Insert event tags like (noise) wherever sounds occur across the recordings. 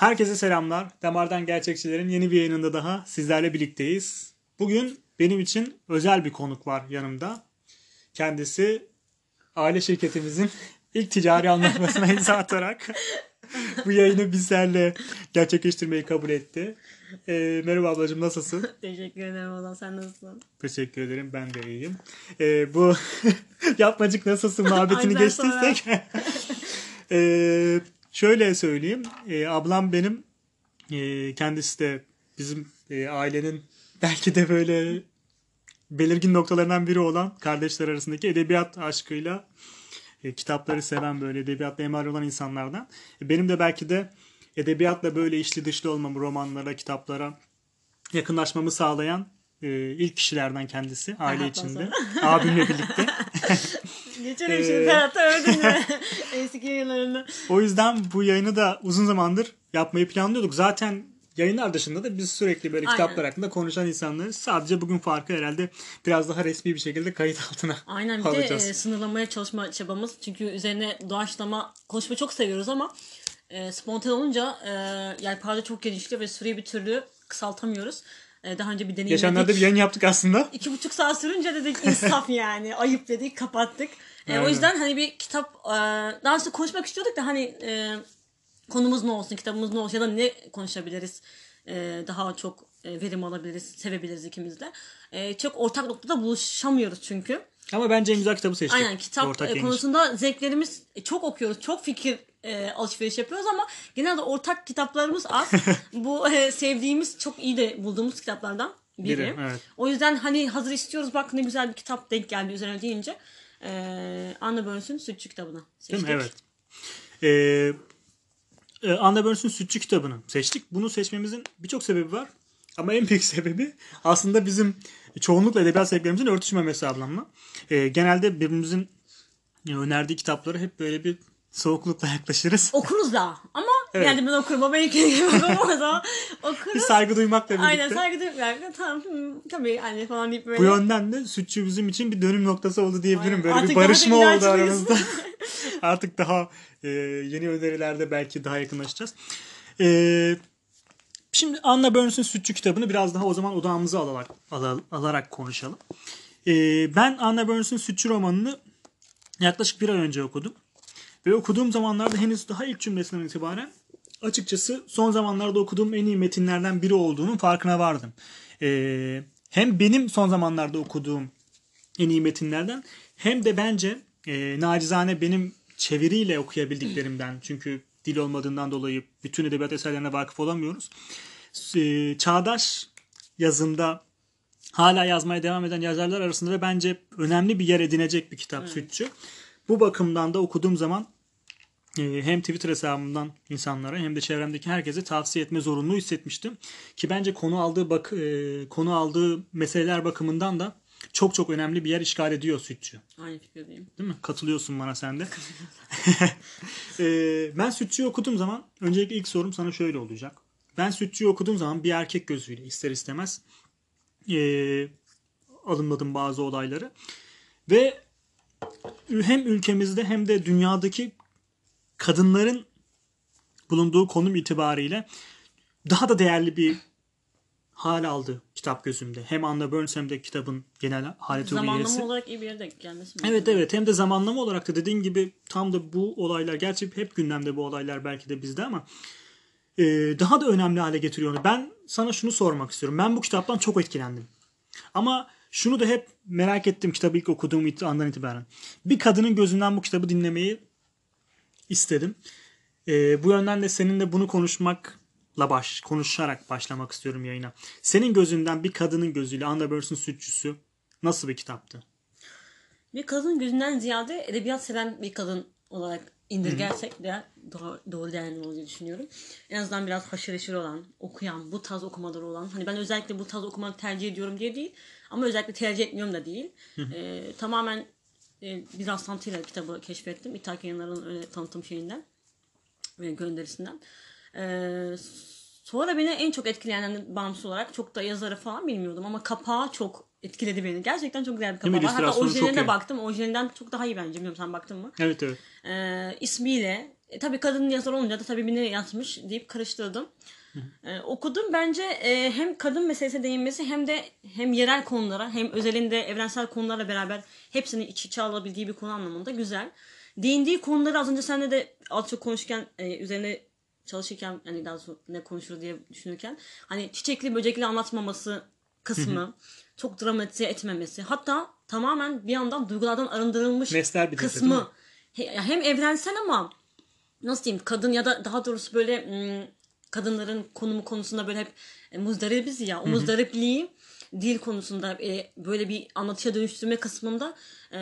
Herkese selamlar. Damardan Gerçekçilerin yeni bir yayınında daha sizlerle birlikteyiz. Bugün benim için özel bir konuk var yanımda. Kendisi aile şirketimizin (laughs) ilk ticari anlaşmasına imza (laughs) atarak bu yayını bizlerle gerçekleştirmeyi kabul etti. Ee, merhaba ablacığım nasılsın? Teşekkür ederim Ozan. Sen nasılsın? Teşekkür ederim ben de iyiyim. Ee, bu (laughs) yapmacık nasılsın muhabbetini geçtiysek. ee, şöyle söyleyeyim. Ee, ablam benim e, kendisi de bizim e, ailenin (laughs) belki de böyle belirgin noktalarından biri olan kardeşler arasındaki edebiyat aşkıyla e, kitapları seven böyle edebiyatla emar olan insanlardan. E, benim de belki de edebiyatla böyle içli dışlı olmamı romanlara, kitaplara yakınlaşmamı sağlayan e, ilk kişilerden kendisi aile Aha, içinde. Abimle birlikte. (laughs) Geçelim Ee, şimdi Ferhat'ı övdün mü? (laughs) Eski yayınlarında. O yüzden bu yayını da uzun zamandır yapmayı planlıyorduk. Zaten yayınlar dışında da biz sürekli böyle Aynen. kitaplar hakkında konuşan insanlarız. Sadece bugün farkı herhalde biraz daha resmi bir şekilde kayıt altına Aynen bir de alacağız. e, sınırlamaya çalışma çabamız. Çünkü üzerine doğaçlama konuşmayı çok seviyoruz ama e, spontane olunca e, yelpaze çok genişliyor ve süreyi bir türlü kısaltamıyoruz. E, daha önce bir deneyimledik. Geçenlerde bir yayın yaptık aslında. İki buçuk saat sürünce dedik insaf (laughs) yani. Ayıp dedik kapattık. E, Aynen. o yüzden hani bir kitap e, daha önce konuşmak istiyorduk da hani e, konumuz ne olsun, kitabımız ne olsun ya da ne konuşabiliriz. E, daha çok e, verim alabiliriz, sevebiliriz ikimiz de. E, çok ortak noktada buluşamıyoruz çünkü. Ama bence imza kitabı seçtik. Aynen kitap Ortak konusunda zevklerimiz çok okuyoruz. Çok fikir e, alışveriş yapıyoruz ama genelde ortak kitaplarımız az. (laughs) Bu e, sevdiğimiz çok iyi de bulduğumuz kitaplardan biri. Biri, evet. O yüzden hani hazır istiyoruz bak ne güzel bir kitap denk geldi üzerine deyince e, Anna Burns'ün Sütçü kitabını Değil seçtik. mi? Evet. Ee, e, Anna Burns'ün Sütçü kitabını seçtik. Bunu seçmemizin birçok sebebi var. Ama en büyük (laughs) sebebi aslında bizim çoğunlukla edebiyat sevgilerimizin örtüşmemesi ablamla. Ee, genelde birbirimizin e, önerdiği kitapları hep böyle bir soğuklukla yaklaşırız. Okuruz da ama Evet. yani ben okurum ama belki okumaz ama (laughs) Bir okuruz. saygı duymakla birlikte. Aynen saygı yani, tamam hı, tabii anne falan deyip böyle. Bu yönden de Sütçü bizim için bir dönüm noktası oldu diyebilirim. Aynen. Böyle Artık bir barışma oldu aramızda. (laughs) Artık daha e, yeni önerilerde belki daha yakınlaşacağız. E, şimdi Anna Burns'ün Sütçü kitabını biraz daha o zaman odağımıza alarak, ala- alarak konuşalım. E, ben Anna Burns'ün Sütçü romanını yaklaşık bir ay önce okudum. Ve okuduğum zamanlarda henüz daha ilk cümlesinden itibaren açıkçası son zamanlarda okuduğum en iyi metinlerden biri olduğunun farkına vardım. Ee, hem benim son zamanlarda okuduğum en iyi metinlerden hem de bence e, nacizane benim çeviriyle okuyabildiklerimden (clears throat) çünkü dil olmadığından dolayı bütün edebiyat eserlerine vakıf olamıyoruz. E, çağdaş yazında hala yazmaya devam eden yazarlar arasında ve bence önemli bir yer edinecek bir kitap Sütçü. Bu bakımdan da okuduğum zaman e, hem Twitter hesabımdan insanlara hem de çevremdeki herkese tavsiye etme zorunluluğu hissetmiştim. Ki bence konu aldığı bak e, konu aldığı meseleler bakımından da çok çok önemli bir yer işgal ediyor Sütçü. Aynı fikirdeyim. Değil mi? Katılıyorsun bana sen de. Ee, (laughs) ben Sütçü'yü okuduğum zaman öncelikle ilk sorum sana şöyle olacak. Ben Sütçü'yü okuduğum zaman bir erkek gözüyle ister istemez ee, alımladım bazı olayları. Ve hem ülkemizde hem de dünyadaki kadınların bulunduğu konum itibariyle daha da değerli bir hal aldı kitap gözümde. Hem Anna Burns hem de kitabın genel haleti Zamanlama olarak iyi bir yere denk gelmesi mi? Evet evet hem de zamanlama olarak da dediğin gibi tam da bu olaylar gerçi hep gündemde bu olaylar belki de bizde ama e, daha da önemli hale getiriyor. onu. Ben sana şunu sormak istiyorum. Ben bu kitaptan çok etkilendim. Ama şunu da hep merak ettim kitabı ilk okuduğum andan itibaren. Bir kadının gözünden bu kitabı dinlemeyi istedim. E, bu yönden de seninle bunu konuşmakla baş, konuşarak başlamak istiyorum yayına. Senin gözünden bir kadının gözüyle Anna Burns'un Sütçüsü nasıl bir kitaptı? Bir kadın gözünden ziyade edebiyat seven bir kadın olarak indirgersek de doğru, doğru değerli olduğunu düşünüyorum. En azından biraz haşır neşir olan, okuyan, bu tarz okumaları olan. Hani ben özellikle bu tarz okumaları tercih ediyorum diye değil. Ama özellikle tercih etmiyorum da değil. Ee, tamamen e, bir rastlantıyla kitabı keşfettim. İthak yayınlarının öyle tanıtım şeyinden ve gönderisinden. Ee, sonra beni en çok etkileyen bağımsız olarak çok da yazarı falan bilmiyordum ama kapağı çok etkiledi beni. Gerçekten çok güzel bir kapağı var. Hatta orijinaline baktım. Orijinalinden çok daha iyi bence. Bilmiyorum sen baktın mı? Evet evet. Ee, ismiyle E, tabii kadın yazar olunca da tabii ne yazmış deyip karıştırdım. E, okudum. Bence e, hem kadın meselesine değinmesi hem de hem yerel konulara hem özelinde evrensel konularla beraber hepsini iç içe alabildiği bir konu anlamında güzel. Değindiği konuları az önce seninle de az çok konuşurken e, üzerine çalışırken hani daha sonra ne konuşur diye düşünürken hani çiçekli böcekli anlatmaması kısmı çok dramatize etmemesi hatta tamamen bir yandan duygulardan arındırılmış Nesler kısmı. He- hem evrensel ama nasıl diyeyim kadın ya da daha doğrusu böyle ım, kadınların konumu konusunda böyle hep e, muzdaribiz ya o muzdaripliği dil konusunda e, böyle bir anlatıya dönüştürme kısmında e,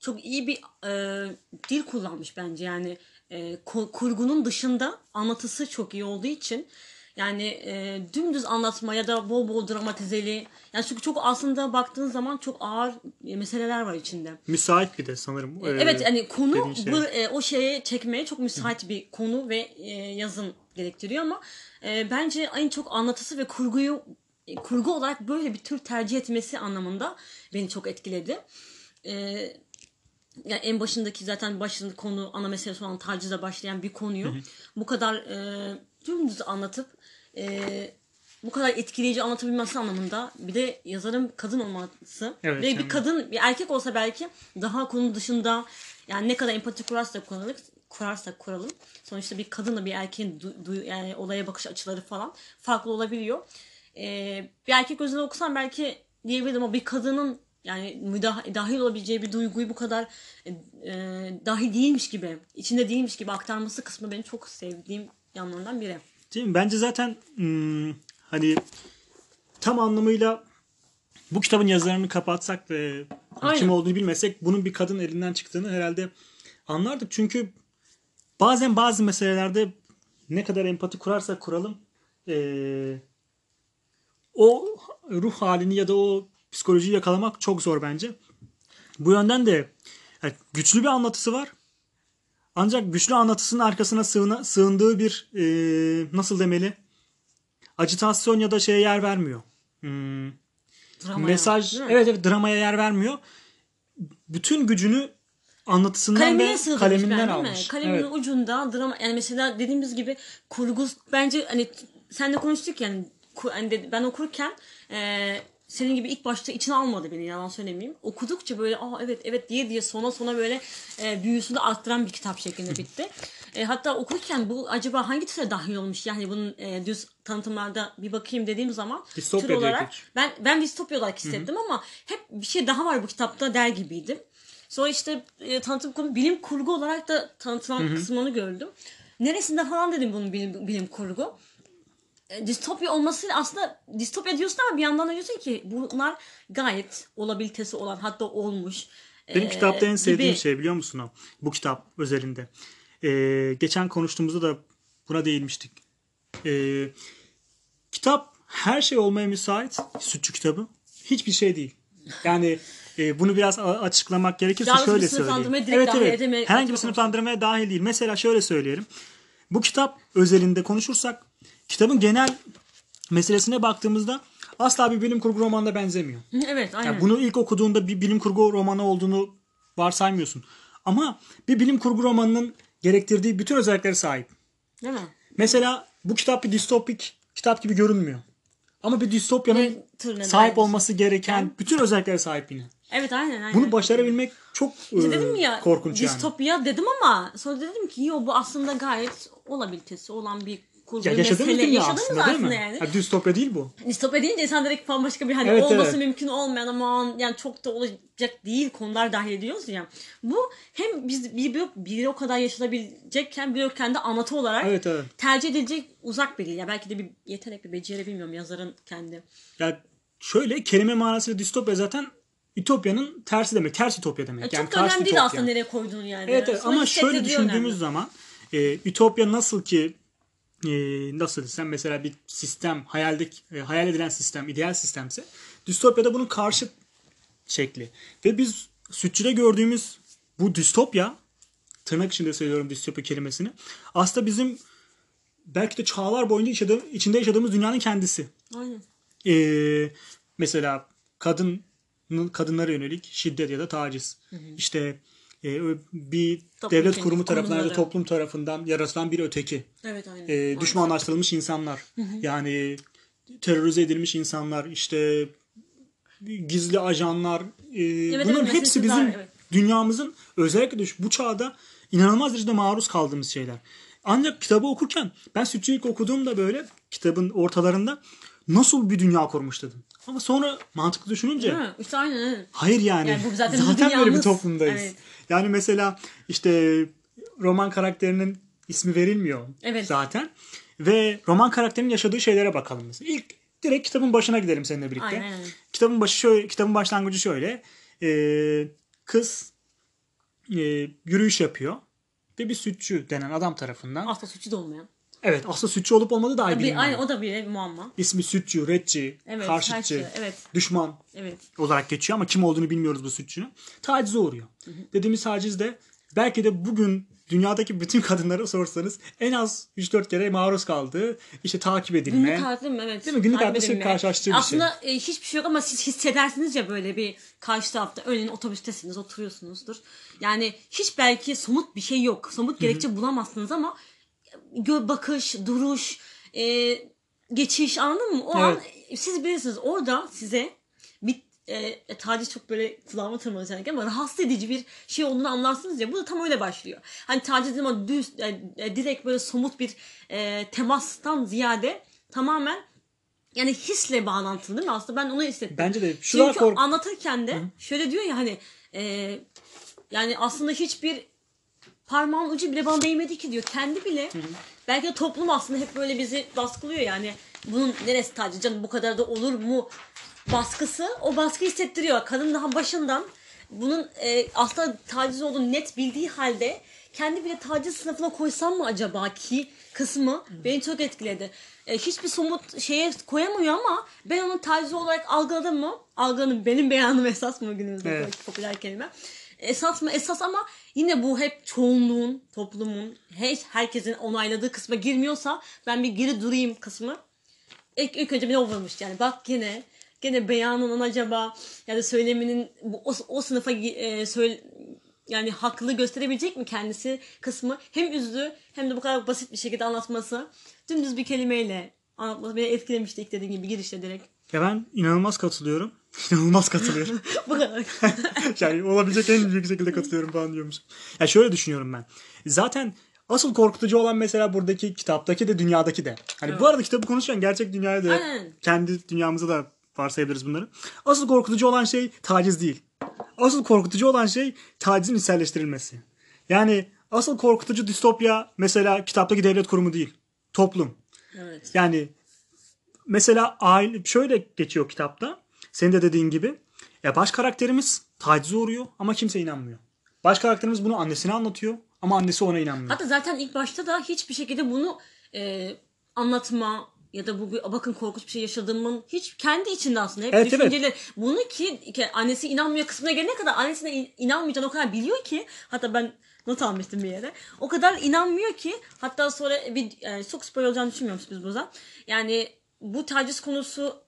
çok iyi bir e, dil kullanmış bence. Yani e, kurgunun dışında anlatısı çok iyi olduğu için yani e, dümdüz anlatma ya da bol bol dramatizeli yani çünkü çok aslında baktığın zaman çok ağır e, meseleler var içinde. Müsait bir de sanırım. Ee, Evet yani konu şey. bu, e, o şeye çekmeye çok müsait bir konu ve e, yazım gerektiriyor ama e, bence en çok anlatısı ve kurguyu e, kurgu olarak böyle bir tür tercih etmesi anlamında beni çok etkiledi. E, yani en başındaki zaten başında konu ana meselesi olan tacizle başlayan bir konuyu bu kadar e, dümdüz anlatıp e, bu kadar etkileyici anlatabilmesi anlamında bir de yazarın kadın olması Evet, ve bir yani. kadın bir erkek olsa belki daha konu dışında yani ne kadar empati kurarsak kuralım, kurarsak kuralım sonuçta bir kadınla bir erkeğin du- du- yani olaya bakış açıları falan farklı olabiliyor. Ee, bir erkek gözüne okusan belki diyebilirim ama bir kadının yani müdah- dahil olabileceği bir duyguyu bu kadar e, dahil değilmiş gibi, içinde değilmiş gibi aktarması kısmı benim çok sevdiğim yanlarından biri. Değil mi? Bence zaten hmm, hani tam anlamıyla bu kitabın yazarını kapatsak ve Aynen. kim olduğunu bilmesek bunun bir kadın elinden çıktığını herhalde anlardık. Çünkü bazen bazı meselelerde ne kadar empati kurarsak kuralım eee, o ruh halini ya da o psikolojiyi yakalamak çok zor bence. Bu yönden de yani güçlü bir anlatısı var. Ancak güçlü anlatısının arkasına sığına, sığındığı bir e, nasıl demeli acitasyon ya da şeye yer vermiyor. Hmm, Dramaya, mesaj evet evet dramaya yer vermiyor. Bütün gücünü anlatısından Kalemine ve kaleminden ben almış. Kaleminin Evet. ucunda drama yani mesela dediğimiz gibi kurgu bence hani t- senle konuştuk yani hani ben okurken e, senin gibi ilk başta içine almadı beni yalan söylemeyeyim. Okudukça böyle aa evet evet diye diye sona sona böyle e, büyüsünü arttıran bir kitap şeklinde bitti. E, hatta okurken bu acaba hangi türe dahil olmuş? Yani bunun e, düz tanıtımlarda bir bakayım dediğim zaman Distopya tür olarak geçiyor. ben ben distopya olarak hissettim ama hep bir şey daha var bu kitapta der gibiydim. Sonra işte e, tanıtım konu bilim kurgu olarak da tanıtılan kısmını gördüm. Neresinde falan dedim bunun bilim, bilim kurgu. E, distopya olması aslında distopya diyorsun ama bir yandan da diyorsun ki bunlar gayet olabilitesi olan hatta olmuş. Benim e, kitapta en sevdiğim gibi. şey biliyor musun o? Bu kitap özelinde. Ee, geçen konuştuğumuzda da buna değinmiştik. Ee, kitap her şey olmaya müsait. Sütçü kitabı. Hiçbir şey değil. Yani e, bunu biraz açıklamak gerekirse Yalnız şöyle söyleyeyim. direkt dahil edeme- Herhangi bir sınıflandırmaya dahil değil. Mesela şöyle söyleyelim. Bu kitap özelinde konuşursak kitabın genel meselesine baktığımızda asla bir bilim kurgu romanına benzemiyor. Evet aynen. Yani bunu ilk okuduğunda bir bilim kurgu romanı olduğunu varsaymıyorsun. Ama bir bilim kurgu romanının gerektirdiği bütün özelliklere sahip. Değil mi? Mesela bu kitap bir distopik kitap gibi görünmüyor. Ama bir distopyanın Ne sahip olması gereken bütün özelliklere sahip yine. Evet aynen aynen. Bunu başarabilmek çok İşte e, dedim ya korkunç yani. distopya dedim ama sonra dedim ki yo bu aslında gayet olabilitesi olan bir kurgu Ya yaşadığımız mesele. dünya Yaşadığımız aslında, değil mi? yani. Ha, distopya değil bu. Distopya deyince insan direkt bambaşka bir hani Evet, olması evet. mümkün olmayan ama yani çok da olacak değil konular dahil ediyoruz ya. Bu hem biz bir, bir, biri o kadar yaşanabilecekken bir kendi anlatı olarak Evet evet. tercih edilecek uzak biri. Ya belki de bir yetenek bir beceri bilmiyorum yazarın kendi. Ya şöyle kelime manasıyla distopya zaten ütopyanın tersi demek. Ters ütopya demek. Yani çok da karşı önemli değil aslında nereye koyduğun yani. Evet, evet. Ama şöyle düşündüğümüz önemli. zaman e, ütopya nasıl ki e, nasıl desem mesela bir sistem hayaldeki hayal edilen sistem ideal sistemse distopyada bunun karşı şekli. Ve biz sütçüde gördüğümüz bu distopya tırnak içinde söylüyorum distopya kelimesini aslında bizim belki de çağlar boyunca yaşadığım, içinde yaşadığımız dünyanın kendisi. Aynen. Ee, mesela kadın kadınlara yönelik şiddet ya da taciz. İşte e, bir Toplum devlet kurumu tarafından ya da toplum tarafından yaratılan bir öteki. Evet aynen. E, düşmanlaştırılmış insanlar. Yani terörize edilmiş insanlar, işte gizli ajanlar. e, Evet, bunların evet, hepsi bizim var, evet. dünyamızın özellikle bu çağda inanılmaz derecede maruz kaldığımız şeyler. Ancak kitabı okurken ben Sütçü ilk okuduğumda böyle kitabın ortalarında nasıl bir dünya kurmuş dedim. Ama sonra mantıklı düşününce mi? İşte aynen. Hayır yani. Yani bu zaten zaten, böyle bir toplumdayız. Evet. Yani mesela işte roman karakterinin ismi verilmiyor Evet. zaten. Ve roman karakterinin yaşadığı şeylere bakalım mesela. İlk direkt kitabın başına gidelim seninle birlikte. Aynen. Kitabın başı şöyle, kitabın başlangıcı şöyle. Ee, kız e, yürüyüş yapıyor ve bir sütçü denen adam tarafından. Asla suçlu da olmayan. Evet, aslında sütçü olup olmadığı dahi Bir, bilinmiyor. aynen o da bir muamma. İsmi sütçü, retçi, Evet, karşıtçı, karşı, evet. düşman Evet. olarak geçiyor ama kim olduğunu bilmiyoruz bu sütçünün. Tacize uğruyor. Dediğimiz taciz de belki de bugün dünyadaki bütün kadınlara sorsanız en az 3-4 kere maruz kaldığı işte takip edilme. Günlük hayatta mı? Evet. Değil mi? Günlük hayatta sürekli karşılaştığı bir şey. Aslında e, hiçbir şey yok ama siz hissedersiniz ya böyle bir karşı tarafta örneğin otobüstesiniz oturuyorsunuzdur. Yani hiç belki somut bir şey yok. Somut gerekçe bulamazsınız ama gö bakış, duruş, e, geçiş anladın mı? O an e, siz bilirsiniz. Orada size bir e, taciz çok böyle kulağıma tırmanıyor sanki ama rahatsız edici bir şey olduğunu anlarsınız ya. Bu da tam öyle başlıyor. Hani taciz ama düz, e, e, direkt böyle somut bir e, temastan ziyade tamamen yani hisle bağlantılı değil mi? Aslında ben onu hissettim. Bence de şu daha Çünkü kork- anlatırken de şöyle diyor ya hani e, yani aslında hiçbir parmağın ucu bile bana değmedi ki diyor. Kendi bile belki de toplum aslında hep böyle bizi baskılıyor yani. Bunun neresi taciz canım bu kadar da olur mu baskısı o baskı hissettiriyor. Kadın daha başından bunun e, aslında taciz olduğunu net bildiği halde kendi bile taciz sınıfına koysam mı acaba ki kısmı beni çok etkiledi. E, hiçbir somut şeye koyamıyor ama ben onu taciz olarak algıladım mı? Algıladım. Benim beyanım esas mı günümüzde Evet. popüler kelime. Esas mı? Esas ama yine bu hep çoğunluğun, toplumun, her, herkesin onayladığı kısma girmiyorsa ben bir geri durayım kısmı ilk, ilk önce beni o vurmuş yani bak yine gene beyanının acaba ya söyleminin bu, o, o sınıfa e, söyle, yani haklı gösterebilecek mi kendisi kısmı hem üzdü hem de bu kadar basit bir şekilde anlatması dümdüz bir kelimeyle anlatması beni etkilemişti ilk dediğim gibi girişte direkt. Ya ben inanılmaz katılıyorum. İnanılmaz katılıyorum. (laughs) bu kadar. (laughs) yani olabilecek en büyük şekilde katılıyorum falan diyormuşum. Ya şöyle düşünüyorum ben. Zaten asıl korkutucu olan mesela buradaki kitaptaki de dünyadaki de. Hani bu arada kitabı konuşurken gerçek dünyaya da Aynen. kendi dünyamıza da varsayabiliriz bunları. Asıl korkutucu olan şey taciz değil. Asıl korkutucu olan şey tacizin içselleştirilmesi. Yani asıl korkutucu distopya mesela kitaptaki devlet kurumu değil. Toplum. evet. Yani mesela aile şöyle geçiyor kitapta. Senin de dediğin gibi. Ya baş karakterimiz tacize uğruyor ama kimse inanmıyor. Baş karakterimiz bunu annesine anlatıyor ama annesi ona inanmıyor. Hatta zaten ilk başta da hiçbir şekilde bunu e, anlatma ya da bu bir, bakın korkunç bir şey yaşadığımın hiç kendi içinde aslında hep Evet, evet. düşünceleri. Bunu ki, ki annesi inanmıyor kısmına gelene kadar annesine in- inanmayacağını o kadar biliyor ki hatta ben not almıştım bir yere. O kadar inanmıyor ki hatta sonra bir yani çok spoiler olacağını düşünmüyoruz biz burada. Yani bu taciz konusu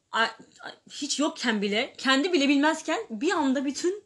hiç yokken bile kendi bile bilmezken bir anda bütün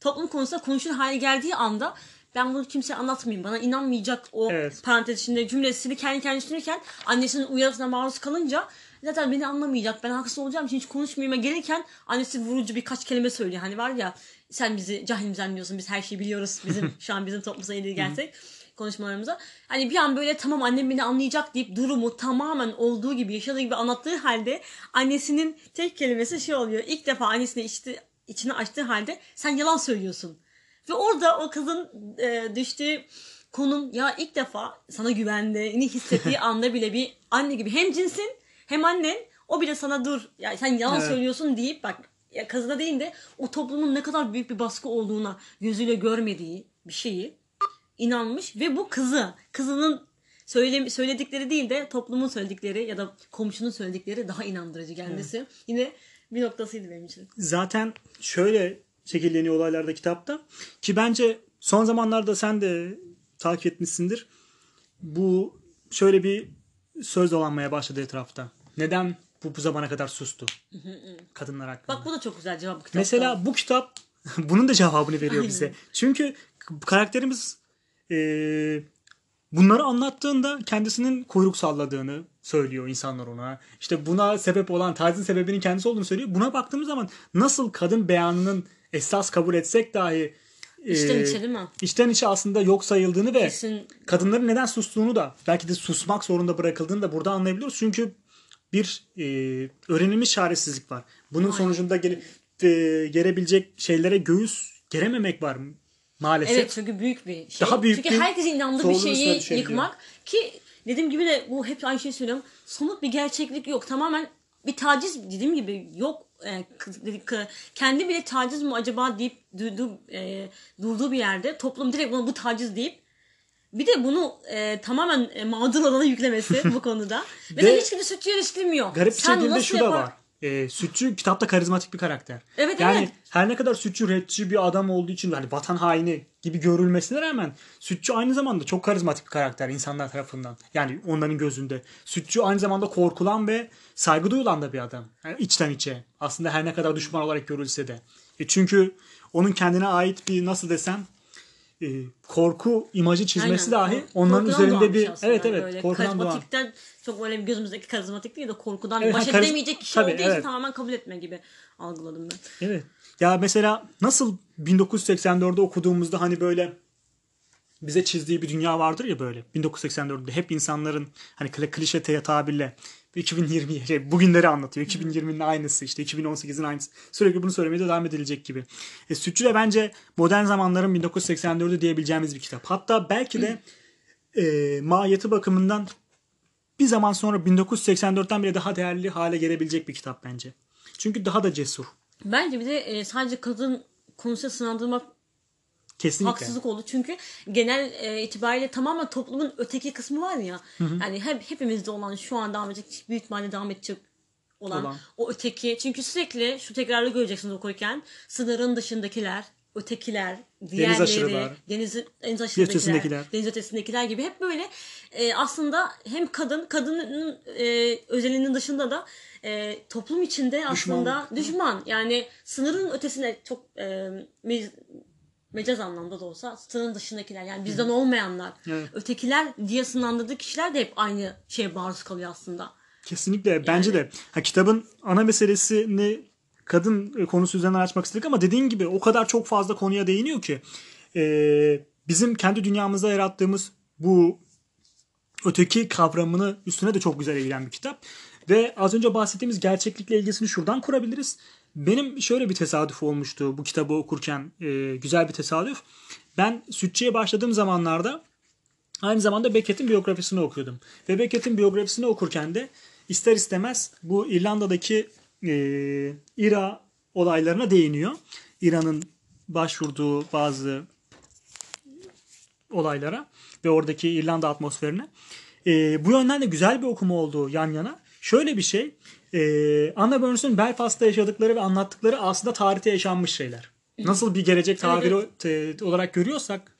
toplum konusunda konuşulur hale geldiği anda ben bunu kimseye anlatmayayım. Bana inanmayacak o Evet. parantez içinde cümlesini kendi kendine düşünürken annesinin uyarısına maruz kalınca zaten beni anlamayacak. Ben haksız olacağım için hiç konuşmayayım gelirken annesi vurucu birkaç kelime söylüyor. Hani var ya sen bizi cahil mi zannediyorsun biz her şeyi biliyoruz. Bizim (laughs) şu an bizim toplumuza ilgili gelsek konuşmalarımıza. Hani bir an böyle tamam annem beni anlayacak deyip durumu tamamen olduğu gibi yaşadığı gibi anlattığı halde annesinin tek kelimesi şey oluyor. İlk defa annesine içti, içini açtığı halde sen yalan söylüyorsun. Ve orada o kızın e, düştüğü konum ya ilk defa sana güvendiğini hissettiği (laughs) anda bile bir anne gibi hem cinsin hem annen o bile sana dur ya sen yalan Evet. söylüyorsun deyip bak ya kızına değil de o toplumun ne kadar büyük bir baskı olduğuna gözüyle görmediği bir şeyi inanmış ve bu kızı kızının söyle, söyledikleri değil de toplumun söyledikleri ya da komşunun söyledikleri daha inandırıcı gelmesi yine bir noktasıydı benim için. Zaten şöyle şekilleniyor olaylarda kitapta ki bence son zamanlarda sen de takip etmişsindir. Bu şöyle bir söz dolanmaya başladı etrafta. Neden bu, bu zamana kadar sustu? Kadınlar hakkında. Bak bu da çok güzel cevap bu kitapta. Mesela bu kitap Bunun da cevabını veriyor Aynen. bize. Çünkü karakterimiz e, bunları anlattığında kendisinin kuyruk salladığını söylüyor insanlar ona. İşte buna sebep olan tacizin sebebinin kendisi olduğunu söylüyor. Buna baktığımız zaman nasıl kadın beyanının esas kabul etsek dahi e, İçten içe değil mi? içten içe aslında yok sayıldığını ve Kesin kadınların neden sustuğunu da belki de susmak zorunda bırakıldığını da burada anlayabiliyoruz. Çünkü bir e, öğrenilmiş çaresizlik var. Bunun Aynen. sonucunda gele, e, gelebilecek şeylere göğüs gerememek var maalesef. Evet çünkü büyük bir şey. Daha büyük çünkü bir herkesin inandığı bir şeyi yıkmak ki dediğim gibi de bu hep aynı şeyi söylüyorum. Somut bir gerçeklik yok. Tamamen bir taciz dediğim gibi yok. E, k- kendi bile taciz mi acaba deyip durduğu, e, durduğu bir yerde toplum direkt buna bu taciz deyip bir de bunu e, tamamen e, mağdur olana yüklemesi bu konuda. (laughs) Ve, de Ve hiç kimse suçu eleştirmiyor. Garip bir şekilde şu da var. E, Sütçü kitapta karizmatik bir karakter. Evet, yani evet. her ne kadar Sütçü rapçi bir adam olduğu için hani vatan haini gibi görülmesine rağmen Sütçü aynı zamanda çok karizmatik bir karakter insanlar tarafından. Yani onların gözünde. Sütçü aynı zamanda korkulan ve saygı duyulan da bir adam. Yani içten içe. Aslında her ne kadar düşman olarak görülse de. E çünkü onun kendine ait bir nasıl desem e, korku imajı çizmesi Aynen. dahi onların korkudan üzerinde bir evet evet Böyle korkudan doğan. karizmatikten çok böyle gözümüzdeki karizmatik değil de korkudan Evet, baş kariz- edemeyecek kişi tabii, olduğu için evet. tamamen kabul etme gibi algıladım ben. Evet. Ya mesela nasıl 1984'de okuduğumuzda hani böyle bize çizdiği bir dünya vardır ya böyle 1984'de hep insanların hani kli- klişe tabirle 2020 şey, bugünleri anlatıyor. 2020'nin aynısı işte 2018'in aynısı. Sürekli bunu söylemeye de devam edilecek gibi. E, Sütçü de bence modern zamanların 1984'ü diyebileceğimiz bir kitap. Hatta belki de e, mahiyeti bakımından bir zaman sonra 1984'ten bile daha değerli hale gelebilecek bir kitap bence. Çünkü daha da cesur. Bence bir de e, sadece kadın konusuna sınandırmak Kesinlikle. haksızlık oldu. Çünkü genel e, itibariyle tamamen toplumun öteki kısmı var ya. Yani hep hepimizde olan şu an devam edecek büyük ihtimalle devam edecek olan, Olan. o öteki. Çünkü sürekli şu tekrarı göreceksiniz okurken sınırın dışındakiler, ötekiler, diğerleri, aşırılar. deniz, deniz aşırıdakiler, deniz ötesindekiler gibi hep böyle e, aslında hem kadın, kadının e, özelinin dışında da e, toplum içinde aslında düşman. Yani sınırın ötesine çok e, mecaz anlamda da olsa sınırın dışındakiler yani bizden olmayanlar, Evet. ötekiler diye sınırlandırdığı kişiler de hep aynı şeye maruz kalıyor aslında. Kesinlikle bence de. Ha, kitabın ana meselesini kadın e, konusu üzerinden açmak istedik ama dediğin gibi o kadar çok fazla konuya değiniyor ki e, bizim kendi dünyamızda yarattığımız bu öteki kavramını üstüne de çok güzel eğilen bir kitap. Ve az önce bahsettiğimiz gerçeklikle ilgisini şuradan kurabiliriz. Benim şöyle bir tesadüf olmuştu bu kitabı okurken. e, güzel bir tesadüf. Ben Sütçü'ye başladığım zamanlarda Aynı zamanda Beckett'in biyografisini okuyordum. Ve Beckett'in biyografisini okurken de ister istemez bu İrlanda'daki e, İRA olaylarına değiniyor. İran'ın başvurduğu bazı olaylara ve oradaki İrlanda atmosferine. E, bu yönden de güzel bir okuma oldu yan yana. Şöyle bir şey. E, Anna Burns'un Belfast'ta yaşadıkları ve anlattıkları aslında tarihte yaşanmış şeyler. Nasıl bir gelecek tabiri te- olarak görüyorsak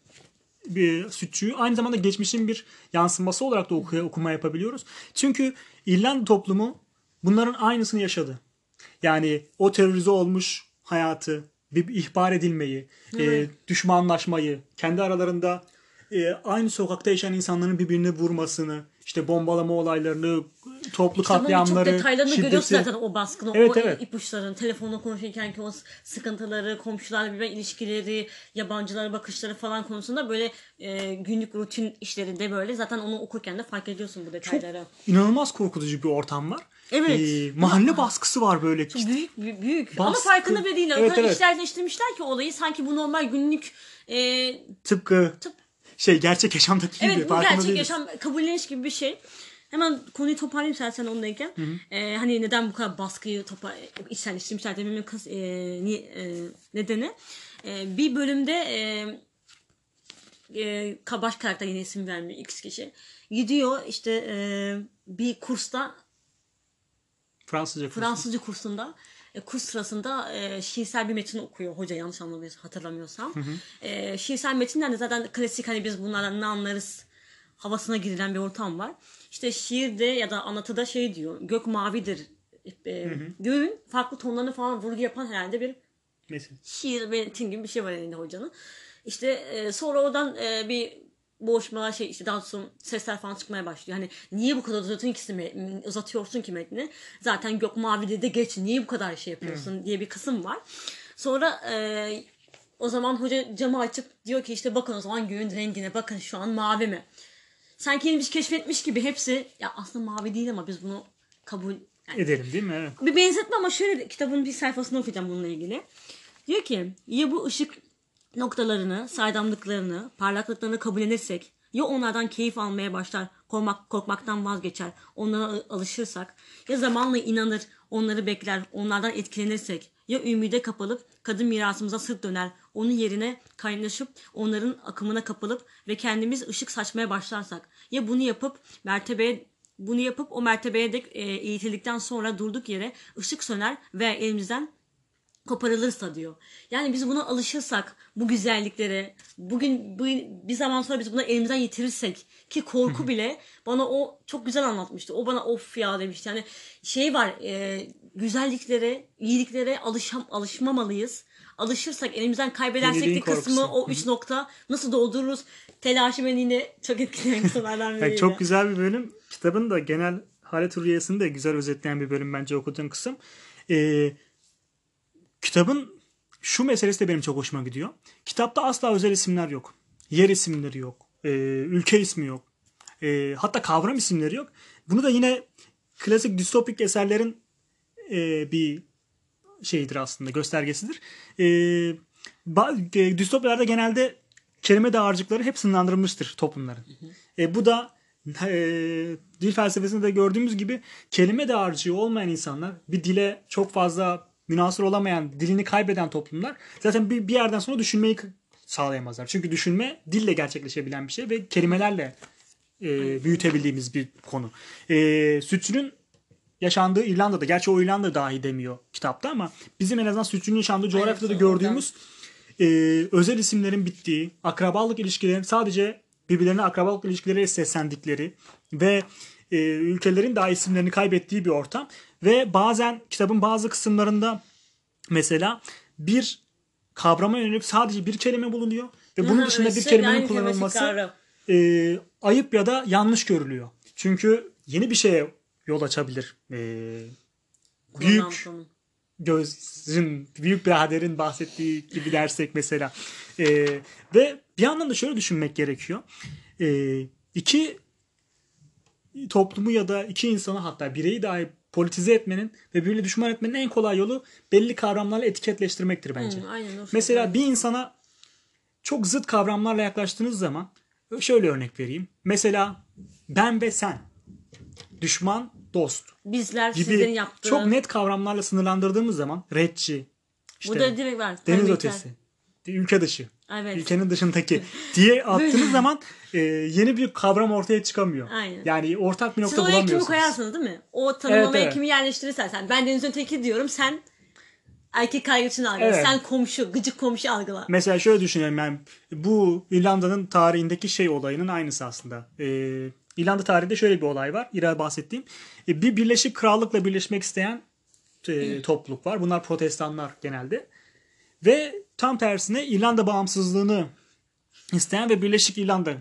bir sütçüyü aynı zamanda geçmişin bir yansıması olarak da okuya, okuma yapabiliyoruz. Çünkü İrlanda toplumu bunların aynısını yaşadı. Yani o terörize olmuş hayatı, bir bir ihbar edilmeyi, e, düşmanlaşmayı, kendi aralarında e, aynı sokakta yaşayan insanların birbirini vurmasını, işte bombalama olaylarını, toplu birçok katliamları, detaylarını görüyorsun şiddeti. zaten o baskını, Evet, o evet. ipuçların, telefonla konuşurken ki o sıkıntıları, komşularla birbirine ilişkileri, yabancılara bakışları falan konusunda böyle e, günlük rutin işlerinde böyle zaten onu okurken de fark ediyorsun bu detayları. İnanılmaz korkutucu bir ortam var. Evet. E, mahalle baskısı var böyle. Çok büyük büyük. büyük. Ama Baskı. farkında bile değil. O Evet, kadar evet. işlerleştirmişler ki olayı sanki bu normal günlük e, Tıpkı şey gerçek yaşamdaki gibi. Evet bu gerçek değiliz. yaşam kabulleniş gibi bir şey. Hemen konuyu toparlayayım sen sen ondayken. Ee, hani neden bu kadar baskıyı topa içselleştirmişler dememin kız, e, niye, e, nedeni. E, bir bölümde e, e, baş karakter yine isim vermiyor X kişi. Gidiyor işte e, bir kursta Fransızca. Fransızca kursunda e, kurs sırasında e, şiirsel bir metin okuyor hoca yanlış anlamıyorsam hatırlamıyorsam. E, şiirsel metinden de zaten klasik hani biz bunlardan ne anlarız havasına girilen bir ortam var. İşte şiirde ya da anlatıda şey diyor gök mavidir. E, göğün farklı tonlarını falan vurgu yapan herhalde bir Mesela. şiir metin gibi bir şey var elinde hocanın. İşte e, sonra oradan e, bir boğuşmalar şey işte daha sonra sesler falan çıkmaya başlıyor. Hani niye bu kadar uzatıyorsun ki, uzatıyorsun ki metni? Zaten gök mavi de geç. Niye bu kadar şey yapıyorsun diye bir kısım var. Sonra e, o zaman hoca camı açıp diyor ki işte bakın o zaman göğün rengine bakın şu an mavi mi? Sanki yeni bir şey keşfetmiş gibi hepsi ya aslında mavi değil ama biz bunu kabul yani Edelim değil mi? Evet. bir benzetme ama şöyle kitabın bir sayfasını okuyacağım bununla ilgili. Diyor ki ya bu ışık noktalarını, saydamlıklarını, parlaklıklarını kabulenirsek ya onlardan keyif almaya başlar, korkmak, korkmaktan vazgeçer, onlara al- alışırsak ya zamanla inanır, onları bekler, onlardan etkilenirsek ya ümide kapılıp kadın mirasımıza sırt döner, onun yerine kaynaşıp onların akımına kapılıp ve kendimiz ışık saçmaya başlarsak ya bunu yapıp mertebeye bunu yapıp o mertebeye dek e, eğitildikten sonra durduk yere ışık söner ve elimizden koparılırsa diyor. Yani biz buna alışırsak bu güzelliklere bugün bu, bir zaman sonra biz bunu elimizden yitirirsek ki korku bile bana o çok güzel anlatmıştı. O bana of ya demişti. Yani şey var e, güzelliklere, iyiliklere alışam, alışmamalıyız. Alışırsak elimizden kaybedersek Yeniliğin de kısmı korkusu. o üç nokta nasıl doldururuz? Telaşı beni yine çok etkileyen kısımlardan Yani biriydi. çok güzel bir bölüm. Kitabın da genel halet rüyasını da güzel özetleyen bir bölüm bence okuduğum kısım. Ee, kitabın şu meselesi de benim çok hoşuma gidiyor. Kitapta asla özel isimler yok. Yer isimleri yok. Ee, ülke ismi yok. Ee, hatta kavram isimleri yok. Bunu da yine klasik distopik eserlerin e, bir şeyidir aslında göstergesidir. Ee, e, distopyalarda genelde kelime dağarcıkları hep sınırlandırılmıştır toplumların. E, bu da e, dil felsefesinde de gördüğümüz gibi kelime dağarcığı olmayan insanlar bir dile çok fazla münasır olamayan, dilini kaybeden toplumlar zaten bir, bir yerden sonra düşünmeyi sağlayamazlar. Çünkü düşünme dille gerçekleşebilen bir şey ve kelimelerle e, büyütebildiğimiz bir konu. E, Sütçünün yaşandığı İrlanda'da, gerçi o İrlanda dahi demiyor kitapta ama bizim en azından Sütçünün yaşandığı coğrafyada da Evet, gördüğümüz e, özel isimlerin bittiği, akrabalık ilişkilerin sadece birbirlerine akrabalık ilişkileriyle seslendikleri ve e, ülkelerin daha isimlerini kaybettiği bir ortam ve bazen kitabın bazı kısımlarında mesela bir kavrama yönelik sadece bir kelime bulunuyor ve bunun dışında bir sürekli kelimenin kullanılması e, ayıp ya da yanlış görülüyor. Çünkü yeni bir şeye yol açabilir. E, büyük gözün, büyük biraderin bahsettiği gibi dersek mesela. E, ve bir yandan da şöyle düşünmek gerekiyor. E, iki toplumu ya da iki insanı hatta bireyi dahi politize etmenin ve birbirine düşman etmenin en kolay yolu belli kavramlarla etiketleştirmektir bence. Hı, aynen Mesela bir insana çok zıt kavramlarla yaklaştığınız zaman şöyle örnek vereyim. Mesela ben ve sen. Düşman, dost bizler sizlerin gibi yaptığı çok net kavramlarla sınırlandırdığımız zaman redçi, işte Burada direkt var. deniz ötesi, ülke dışı, Evet. ülkenin dışındaki diye (laughs) attığınız zaman e, yeni bir kavram ortaya çıkamıyor. Aynen. Yani ortak bir Siz nokta oraya kimi bulamıyorsunuz. koyarsınız değil mi? O tanımlamaya Evet, evet. kimi yerleştirirsen sen. Ben denizin öteki diyorum sen erkek kaygısını algıla. Evet. Sen komşu, gıcık komşu algıla. Mesela şöyle düşünelim ben bu İrlanda'nın tarihindeki şey olayının aynısı aslında. Ee, İrlanda tarihinde şöyle bir olay var. İra bahsettiğim. Ee, bir Birleşik Krallık'la birleşmek isteyen e, topluluk var. Bunlar protestanlar genelde. Ve tam tersine İrlanda bağımsızlığını isteyen ve Birleşik İrlanda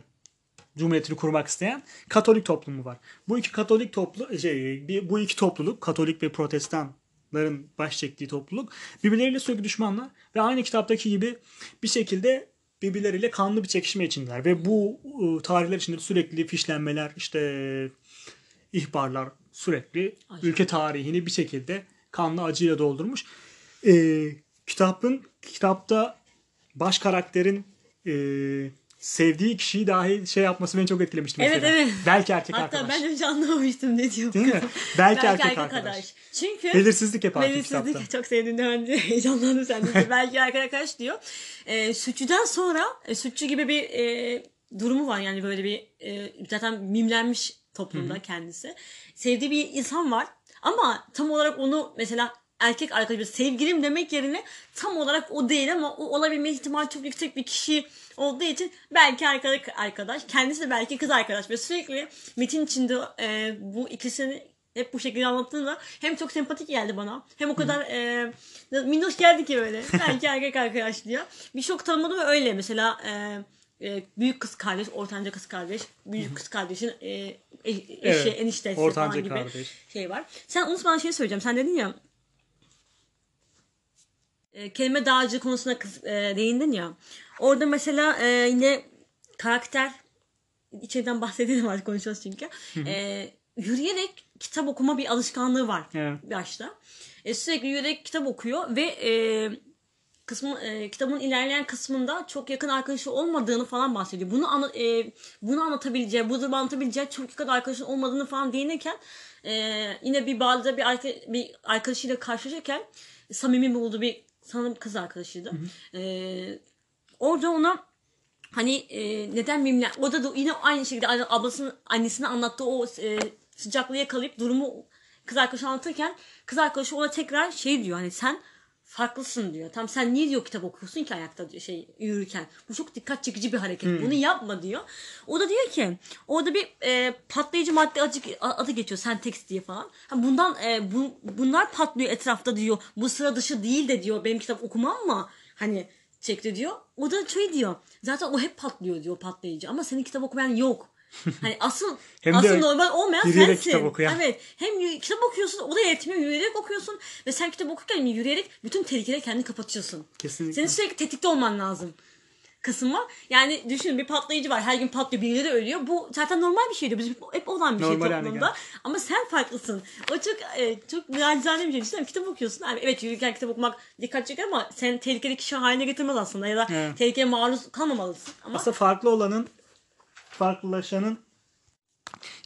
Cumhuriyeti'ni kurmak isteyen Katolik toplumu var. Bu iki Katolik toplu şey bu iki topluluk Katolik ve Protestanların baş çektiği topluluk birbirleriyle sürekli düşmanlar ve aynı kitaptaki gibi bir şekilde birbirleriyle kanlı bir çekişme içindeler ve bu e, tarihler içinde sürekli fişlenmeler işte ihbarlar sürekli Acı. ülke tarihini bir şekilde kanlı acıyla doldurmuş. E, kitabın kitapta baş karakterin e, sevdiği kişiyi dahi şey yapması beni çok etkilemişti Evet, mesela. evet. Belki erkek Hatta arkadaş. ben önce anlamamıştım ne diyor Değil mi? kadın. Belki erkek arkadaş. Çünkü Belirsizlik hep artık Belirsizlik kitapta. (laughs) çok sevdiğimden önce (laughs) heyecanlandım sen de. (laughs) Belki erkek arkadaş diyor. E, sütçüden sonra e, sütçü gibi bir e, durumu var yani böyle bir e, zaten mimlenmiş toplumda kendisi. Sevdiği bir insan var ama tam olarak onu mesela erkek arkadaş sevgilim demek yerine tam olarak o değil ama o olabilme ihtimali çok yüksek bir kişi olduğu için belki arkadaş arkadaş kendisi de belki kız arkadaş ve sürekli metin içinde e, bu ikisini hep bu şekilde anlattığında hem çok sempatik geldi bana hem o kadar e, minnoş geldi ki böyle. (laughs) Belki erkek arkadaş diyor. Bir şok tanımadı ve öyle mesela e, e, büyük kız kardeş, ortanca kız kardeş, büyük kız kardeşin e, e- eşi, Evet, eniştesi ortanca falan gibi kardeş. şey var. Sen unutmadan şey söyleyeceğim. Sen dedin ya e, kelime dağarcığı konusuna kız, e, değindin ya. Orada mesela e, yine karakter içeriden bahsedelim artık konuşacağız çünkü. E, yürüyerek kitap okuma bir alışkanlığı var Evet. başta. E, sürekli yürüyerek kitap okuyor ve e, kısmı, e, kitabın ilerleyen kısmında çok yakın arkadaşı olmadığını falan bahsediyor. Bunu anla, e, bunu anlatabileceği, bu durumu anlatabileceği çok yakın arkadaşın olmadığını falan değinirken e, yine bir bağda bir, arka, bir arkadaşıyla karşılaşırken samimi bulduğu bir sanırım kız arkadaşıydı. E, orada ona hani e, neden mimler o da, da yine aynı şekilde ablasının annesine anlattığı o e, sıcaklığı yakalayıp durumu kız arkadaşı anlatırken kız arkadaşı ona tekrar şey diyor hani sen farklısın diyor. Tam sen niye diyor kitap okuyorsun ki ayakta diyor, şey yürürken. Bu çok dikkat çekici bir hareket. Bunu yapma diyor. O da diyor ki orada bir e, patlayıcı madde adı, adı geçiyor Sentex diye falan. Ha, bundan e, bu, bunlar patlıyor etrafta diyor. Bu sıra dışı değil de diyor benim kitap okumam mı? Hani çekti diyor. O da şey diyor. Zaten o hep patlıyor diyor patlayıcı. Ama senin kitap okumayan yok. (laughs) Hani asıl Hem de asıl normal olmayan sensin. kitap okuyan. Evet. Hem kitap okuyorsun o da yetmiyor. Yürüyerek okuyorsun. Ve sen kitap okurken yürüyerek bütün tehlikeleri kendini kapatıyorsun. Kesinlikle. Senin sürekli tetikte olman lazım. Kısım var. Yani düşün bir patlayıcı var. Her gün patlıyor. Birileri ölüyor. Bu zaten normal bir şeydi. Bizim hep olan bir Normal şey toplumda. geldi. Ama sen farklısın. O çok e, çok nacizane bir şey. Düşünsene kitap okuyorsun. Yani evet yürürken kitap okumak dikkat çeker ama sen tehlikeli kişi haline getirmez aslında. Ya da Evet. tehlikeye maruz kalmamalısın. Ama Aslında farklı olanın farklılaşanın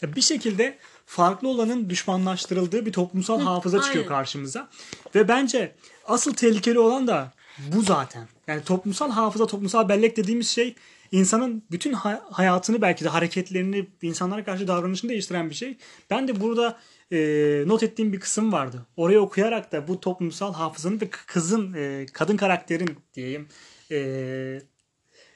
ya bir şekilde farklı olanın düşmanlaştırıldığı bir toplumsal hafıza çıkıyor aynen. karşımıza. Ve bence asıl tehlikeli olan da bu zaten. Yani toplumsal hafıza, toplumsal bellek dediğimiz şey insanın bütün hay- hayatını belki de hareketlerini, insanlara karşı davranışını değiştiren bir şey. Ben de burada e, not ettiğim bir kısım vardı. Orayı okuyarak da bu toplumsal hafızanın ve kızın, e, kadın karakterin diyeyim e,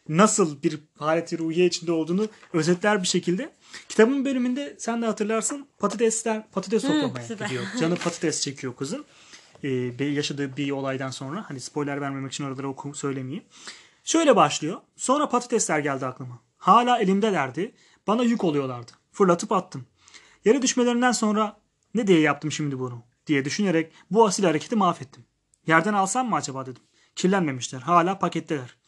nasıl bir haleti ruhiye içinde olduğunu özetler bir şekilde. Kitabın bölümünde sen de hatırlarsın patatesler patates toplamaya süper. gidiyor. Canı patates çekiyor kızın. Ee, yaşadığı bir olaydan sonra hani spoiler vermemek için oraları oku söylemeyeyim. Şöyle başlıyor. Sonra patatesler geldi aklıma. Hala elimdelerdi. Bana yük oluyorlardı. Fırlatıp attım. Yere düşmelerinden sonra ne diye yaptım şimdi bunu diye düşünerek bu asil hareketi mahvettim. Yerden alsam mı acaba dedim. Kirlenmemişler. Hala paketteler.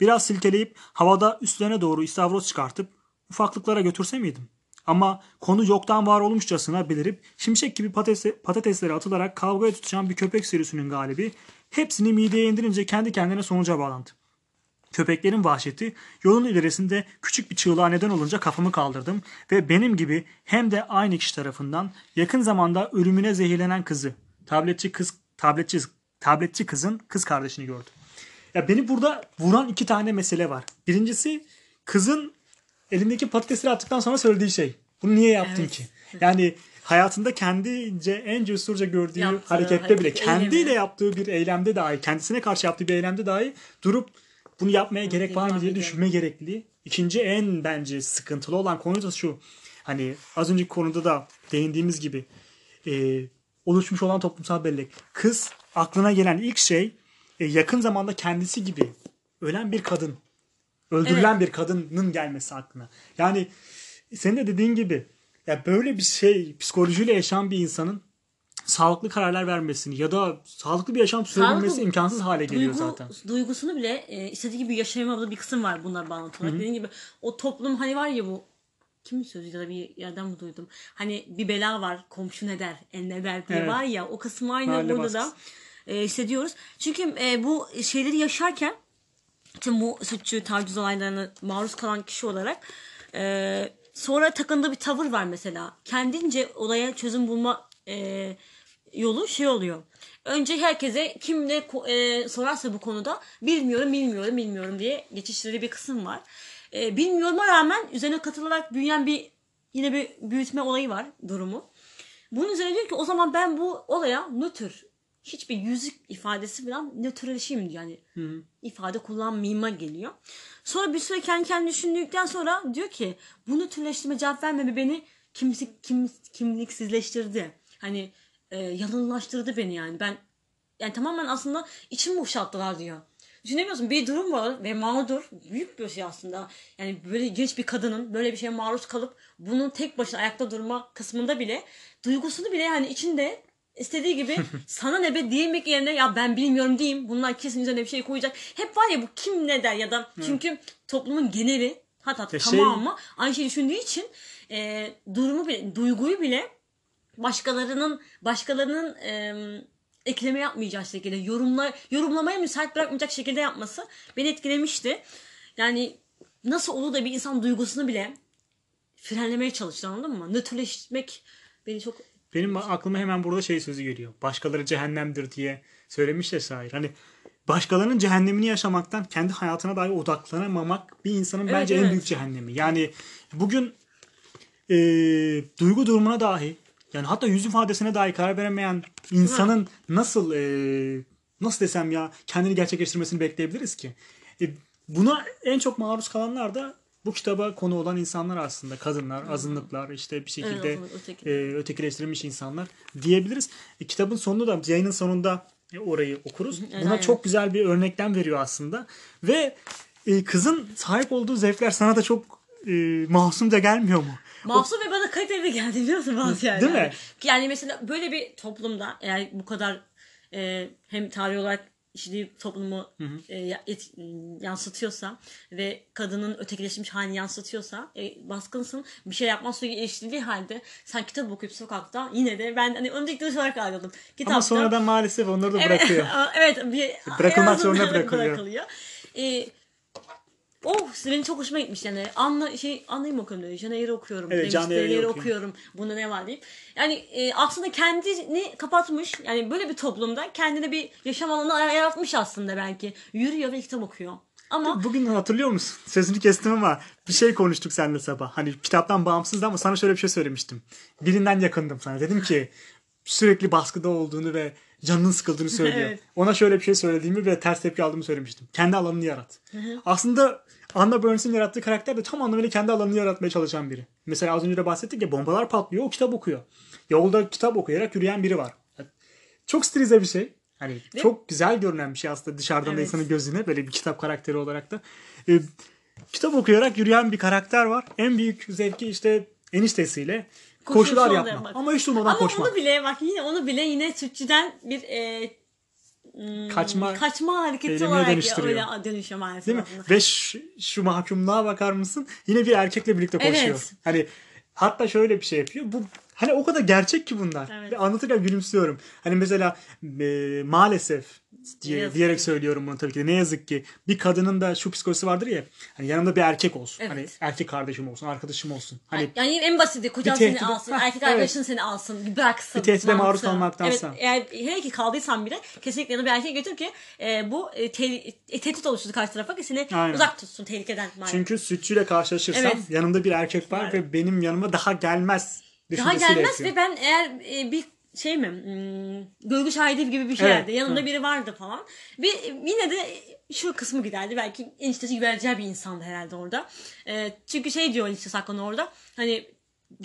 Biraz silkeleyip havada üstlerine doğru istavroz çıkartıp ufaklıklara götürse miydim? Ama konu yoktan var olmuşçasına belirip şimşek gibi patatese, patatesleri atılarak kavgaya tutuşan bir köpek sürüsünün galibi hepsini mideye indirince kendi kendine sonuca bağlandı. Köpeklerin vahşeti yolun ilerisinde küçük bir çığlığa neden olunca kafamı kaldırdım ve benim gibi hem de aynı kişi tarafından yakın zamanda ölümüne zehirlenen kızı, tabletçi kız, tabletçi, tabletçi kızın kız kardeşini gördüm. Ya beni burada vuran iki tane mesele var. Birincisi kızın elindeki patatesleri attıktan sonra söylediği şey. Bunu niye yaptın Evet. ki? Yani hayatında kendince en cesurca gördüğü Yaptığı harekette bile hareket, kendiyle eylemi. yaptığı bir eylemde dahi kendisine karşı yaptığı bir eylemde dahi durup bunu yapmaya gerek var mı diye düşünme gerekliliği. İkinci en bence sıkıntılı olan konu da şu. Hani az önceki konuda da değindiğimiz gibi e, oluşmuş olan toplumsal bellek. Kız aklına gelen ilk şey yakın zamanda kendisi gibi ölen bir kadın, öldürülen bir kadının gelmesi aklına. Yani senin de dediğin gibi ya böyle bir şey psikolojiyle yaşayan bir insanın sağlıklı kararlar vermesini ya da sağlıklı bir yaşam sürebilmesi imkansız hale geliyor Duygu, zaten. Duygusunu bile e, istediği gibi yaşayamadığı bir kısım var bunlar bağlantı olarak. Dediğim gibi o toplum hani var ya bu kimin sözü ya da bir yerden mi duydum? Hani bir bela var komşu ne der el ne der diye Evet. var ya o kısmı aynı Mahalle burada da baskısı. E, hissediyoruz. Çünkü e, bu şeyleri yaşarken tüm bu suçu taciz olaylarına maruz kalan kişi olarak e, sonra takındığı bir tavır var mesela. Kendince olaya çözüm bulma e, yolu şey oluyor. Önce herkese kim ne e, sorarsa bu konuda bilmiyorum bilmiyorum bilmiyorum diye geçişleri bir kısım var. E, bilmiyoruma rağmen üzerine katılarak büyüyen bir yine bir büyütme olayı var durumu. Bunun üzerine diyor ki o zaman ben bu olaya nötr hiçbir yüzük ifadesi falan nötrleşeyim diyor. Yani ifade kullanmayayım'a geliyor. Sonra bir süre kendi kendine düşündükten sonra diyor ki bu nötrleştirme cevap vermeme beni kimsi, kim, kimliksizleştirdi. Hani e, yalınlaştırdı beni yani. Ben yani tamamen aslında içimi boşalttılar diyor. Düşünemiyorsun bir durum var ve mağdur. Büyük bir şey aslında. Yani böyle genç bir kadının böyle bir şeye maruz kalıp bunun tek başına ayakta durma kısmında bile duygusunu bile yani içinde istediği gibi (laughs) sana ne be diyemek yerine ya ben bilmiyorum diyeyim. Bunlar kesin üzerine bir şey koyacak. Hep var ya bu kim ne der ya da çünkü toplumun geneli hatta Ya şey- tamamı aynı şeyi düşündüğü için e, durumu bile duyguyu bile başkalarının başkalarının e, ekleme yapmayacak şekilde yorumla yorumlamaya müsait bırakmayacak şekilde yapması beni etkilemişti. Yani nasıl olur da bir insan duygusunu bile frenlemeye çalıştı anladın mı? Nötrleşmek beni çok Benim aklıma hemen burada şey sözü geliyor. Başkaları cehennemdir diye söylemiş ya şair. Hani başkalarının cehennemini yaşamaktan kendi hayatına dair odaklanamamak bir insanın Evet, bence en evet. büyük cehennemi. Yani bugün e, duygu durumuna dahi yani hatta yüz ifadesine dahi karar veremeyen insanın nasıl e, nasıl desem ya kendini gerçekleştirmesini bekleyebiliriz ki? E, buna en çok maruz kalanlar da bu kitaba konu olan insanlar aslında. Kadınlar, azınlıklar, işte bir şekilde öteki. e, ötekileştirilmiş insanlar diyebiliriz. E, kitabın sonunda da yayının sonunda e, orayı okuruz. evet, Buna aynen. çok güzel bir örneklem veriyor aslında. Ve e, kızın sahip olduğu zevkler sana da çok e, masumca gelmiyor mu? Masum ve bana kaliteli geldi biliyor musun bazı yerlerde? Değil mi? Yani mesela böyle bir toplumda eğer bu kadar e, hem tarih olarak işlediği toplumu e, ya- et- yansıtıyorsa ve kadının ötekileşmiş halini yansıtıyorsa e, baskınsın bir şey yapmaz suyu iliştiği halde sen kitap okuyup sokakta yine de ben hani öncelikli olarak alıyordum. Kitapta, Ama sonradan maalesef onları da bırakıyor. evet bir Bırakılmak zorunda (laughs) bırakılıyor. E, Oh benim çok hoşuma gitmiş yani. Anla şey anlayayım okuyorum dedi. Caner'i okuyorum. Evet, Eyre'yi okuyun. okuyorum. Bunda ne var deyip. Yani e, aslında kendini kapatmış. Yani böyle bir toplumda kendine bir yaşam alanı yaratmış aslında belki. Yürüyor ve kitap okuyor. Ama Bugün hatırlıyor musun? Sözünü kestim ama bir şey konuştuk seninle sabah. Hani kitaptan bağımsızdı ama sana şöyle bir şey söylemiştim. Birinden yakındım sana. Dedim ki sürekli baskıda olduğunu ve canının sıkıldığını söylüyor. Evet. Ona şöyle bir şey söylediğimi ve ters tepki aldığımı söylemiştim. Kendi alanını yarat. Aslında Anna Burns'in yarattığı karakter de tam anlamıyla kendi alanını yaratmaya çalışan biri. Mesela az önce de bahsettik ya bombalar patlıyor o kitap okuyor. Yolda kitap okuyarak yürüyen biri var. Çok stilize bir şey. Hani çok güzel görünen bir şey aslında dışarıdan da Evet. insanın gözüne böyle bir kitap karakteri olarak da. Ee, kitap okuyarak yürüyen bir karakter var. En büyük zevki işte eniştesiyle koşular Koşu yapmak. yapmak. Ama hiç durmadan ama koşmak. onu bile bak yine onu bile yine Türkçüden bir e, hmm, Kaçma kaçma hareketi olarak öyle dönüşüyor maalesef Değil mi? aslında. Ve şu, şu mahkumluğa bakar mısın? Yine bir erkekle birlikte koşuyor. Evet. Hani hatta şöyle bir şey yapıyor. Bu hani o kadar gerçek ki bunlar. Evet. Ve anlatırken gülümsüyorum. Hani mesela e, maalesef diye, diyerek ki. söylüyorum bunu tabii ki de. Ne yazık ki bir kadının da şu psikolojisi vardır ya. Hani yanımda bir erkek olsun. Evet. Hani erkek kardeşim olsun, arkadaşım olsun. Hani Yani en basiti kocan seni alsın, Hah, erkek evet. arkadaşın seni alsın, bir bıraksın. Bir tehdide maruz kalmaktansa. Evet, eğer hele ki kaldıysan bile kesinlikle yanına bir erkek götür ki e, bu e, te- e, tehdit oluşturdu karşı tarafa ki seni Aynen. uzak tutsun tehlikeden. maalesef. çünkü sütçüyle karşılaşırsam Evet. yanımda bir erkek var ve benim yanıma daha gelmez. Daha gelmez yapıyor. ve ben eğer e, bir şey mi hmm, görgü şahidi gibi bir şeylerdi. Evet, Yanımda evet. biri vardı falan. Bir yine de şu kısmı giderdi. Belki eniştesi güveneceği bir insandı herhalde orada. E, çünkü şey diyor eniştesi hakkında orada. Hani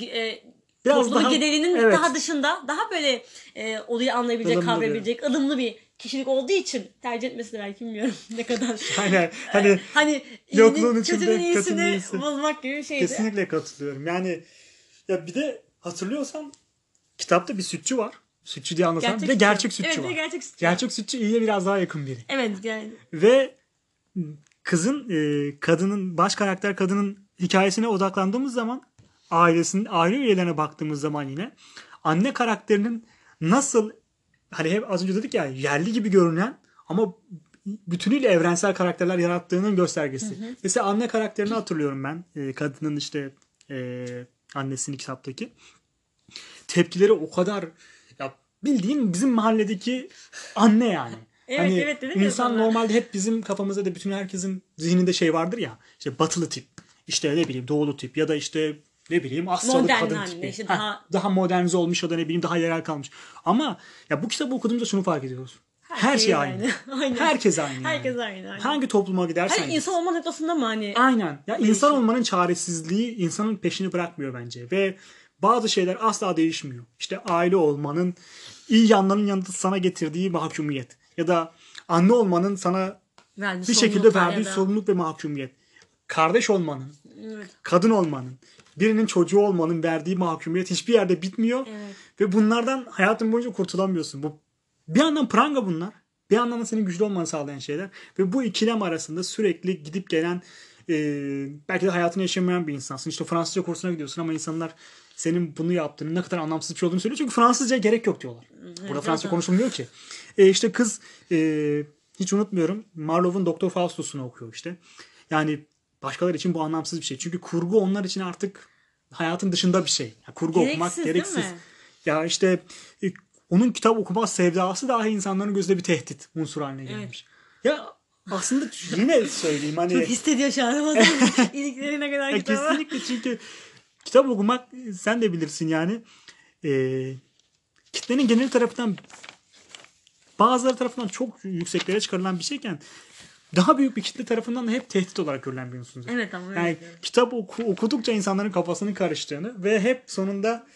e, Biraz toplumun daha- genelinin evet. daha dışında daha böyle e, olayı anlayabilecek, Ilımlı bir- kavrayabilecek, ılımlı bir kişilik olduğu için tercih etmesi de belki bilmiyorum (laughs) ne kadar. Hani hani hani Yokluğun içinde kötünün kötünün iyisini iyisi. bulmak gibi bir şeydi. Kesinlikle katılıyorum. Yani ya bir de hatırlıyorsam kitapta bir sütçü var. Sütçü diye anlatan bir de gerçek sütçü evet, var. de gerçek sütçü. Gerçek sütçü iyiye biraz daha yakın biri. Evet yani. Ve kızın e, kadının baş karakter kadının hikayesine odaklandığımız zaman ailesinin aile üyelerine baktığımız zaman yine anne karakterinin nasıl hani hep az önce dedik ya yerli gibi görünen ama bütünüyle evrensel karakterler yarattığının göstergesi. Mesela anne karakterini hatırlıyorum ben. E, kadının işte e, annesinin kitaptaki. Tepkileri o kadar ya bildiğin bizim mahalledeki anne yani. (laughs) Evet, hani evet, dedim ya insan sana. normalde hep bizim kafamızda da bütün herkesin zihninde şey vardır ya. İşte batılı tip, işte ne bileyim doğulu tip ya da işte ne bileyim Asyalı Modern kadın anne, tipi. işte Heh, daha- daha modernize olmuş ya da ne bileyim daha yerel kalmış. Ama ya bu kitabı okuduğumuzda şunu fark ediyoruz. Her, şey aynı. (laughs) Aynen. Herkes aynı. yani. Herkes aynı. aynen. Hangi topluma gidersen git. insan olma noktasında mı hani? Aynen. Ya insan olmanın çaresizliği insanın peşini bırakmıyor bence ve bazı şeyler asla değişmiyor. İşte aile olmanın iyi yanlarının yanında sana getirdiği mahkumiyet ya da anne olmanın sana Verdiği bir şekilde verdiği sorumluluk ve mahkumiyet. Kardeş olmanın, Evet. kadın olmanın, birinin çocuğu olmanın verdiği mahkumiyet hiçbir yerde bitmiyor. Evet. Ve bunlardan hayatın boyunca kurtulamıyorsun. Bu bir yandan pranga bunlar. Bir yandan da senin güçlü olmanı sağlayan şeyler. Ve bu ikilem arasında sürekli gidip gelen e, belki de hayatını yaşamayan bir insansın. İşte Fransızca kursuna gidiyorsun ama insanlar senin bunu yaptığını ne kadar anlamsız bir şey olduğunu söylüyor. Çünkü Fransızca gerek yok diyorlar. Burada Fransızca konuşulmuyor ki. E, işte kız e, hiç unutmuyorum Marlowe'un Doktor Faustus'unu okuyor işte. Yani başkaları için bu anlamsız bir şey. Çünkü kurgu onlar için artık hayatın dışında bir şey. Yani kurgu okumak Gereksiz, değil gereksiz. Ya işte e, onun kitap okuma sevdası dahi insanların gözünde bir tehdit unsuru haline gelmiş. Ya aslında yine söyleyeyim hani Çok hissediyor şu an ama (laughs) iliklerine kadar ya kitabı. kesinlikle çünkü kitap okumak sen de bilirsin yani e, kitlenin genel tarafından bazıları tarafından çok yükseklere çıkarılan bir şeyken daha büyük bir kitle tarafından da hep tehdit olarak görülen bir unsurdur. Evet ama. Yani kitap oku- okudukça insanların kafasının karıştığını ve hep sonunda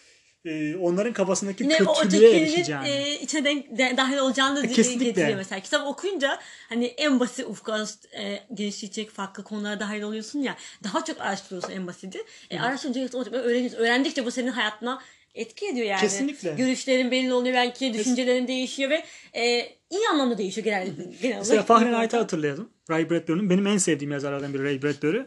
e, onların kafasındaki o kötülüğe erişeceğini. e, içine denk- de, dahil olacağını da kesinlikle. getiriyor mesela. Kitap okuyunca hani en basit ufka e, geliştirecek farklı konulara dahil oluyorsun ya. Daha çok araştırıyorsun en basiti. E, araştırınca otomatikman öğreniyorsun. Öğrendikçe bu senin hayatına etki ediyor yani. Kesinlikle. Görüşlerin belli oluyor belki, düşüncelerin değişiyor ve e, iyi anlamda değişiyor genel, genel Mesela olarak. Fahrenheit'i hatırlayalım. Ray Bradbury'nin benim en sevdiğim yazarlardan biri Ray Bradbury.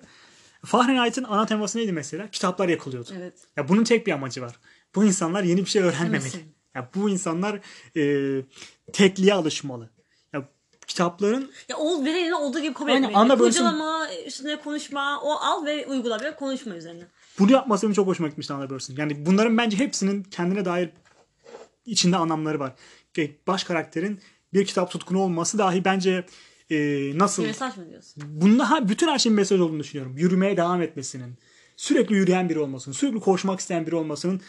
Fahrenheit'in ana teması neydi mesela? Kitaplar yakılıyordu. Evet. Ya bunun tek bir amacı var. Bu insanlar yeni bir şey öğrenmemeli. Öğrenmesin. Ya bu insanlar e, tekliğe alışmalı. Ya kitapların Ya ol verenini olduğu gibi kabul etmeli. anla bölsün. Kurcalama, üstüne konuşma, o al ve uygula ve konuşma üzerine. bunu yapması benim çok hoşuma gitmişti Anna Burst'in. Yani bunların bence hepsinin kendine dair içinde anlamları var. Baş karakterin bir kitap tutkunu olması dahi bence e, nasıl Bir mesaj mı diyorsun? Bunda ha, bütün her şeyin mesaj olduğunu düşünüyorum. Yürümeye devam etmesinin, sürekli yürüyen biri olmasının, sürekli koşmak isteyen biri olmasının,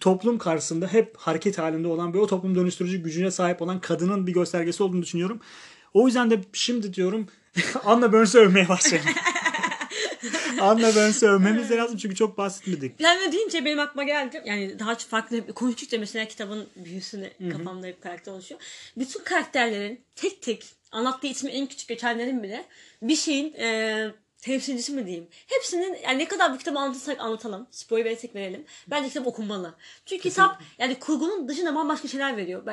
toplum karşısında hep hareket halinde olan ve o toplum dönüştürücü gücüne sahip olan kadının bir göstergesi olduğunu düşünüyorum. O yüzden de şimdi diyorum (laughs) Anna Burns'ı övmeye başlayalım. (laughs) Anna Burns'ı övmemiz lazım çünkü çok bahsetmedik. Planlı deyince benim aklıma geldi. Yani daha çok farklı konuştukça mesela kitabın büyüsünü kafamda hep karakter oluşuyor. Bütün karakterlerin tek tek anlattığı ismi en küçük geçenlerin bile bir şeyin e, temsilcisi mi diyeyim. Hepsinin yani ne kadar bu kitabı anlatırsak anlatalım. Spoiler verirsek verelim. Bence kitap okunmalı. Çünkü kitap yani kurgunun dışında bambaşka şeyler veriyor.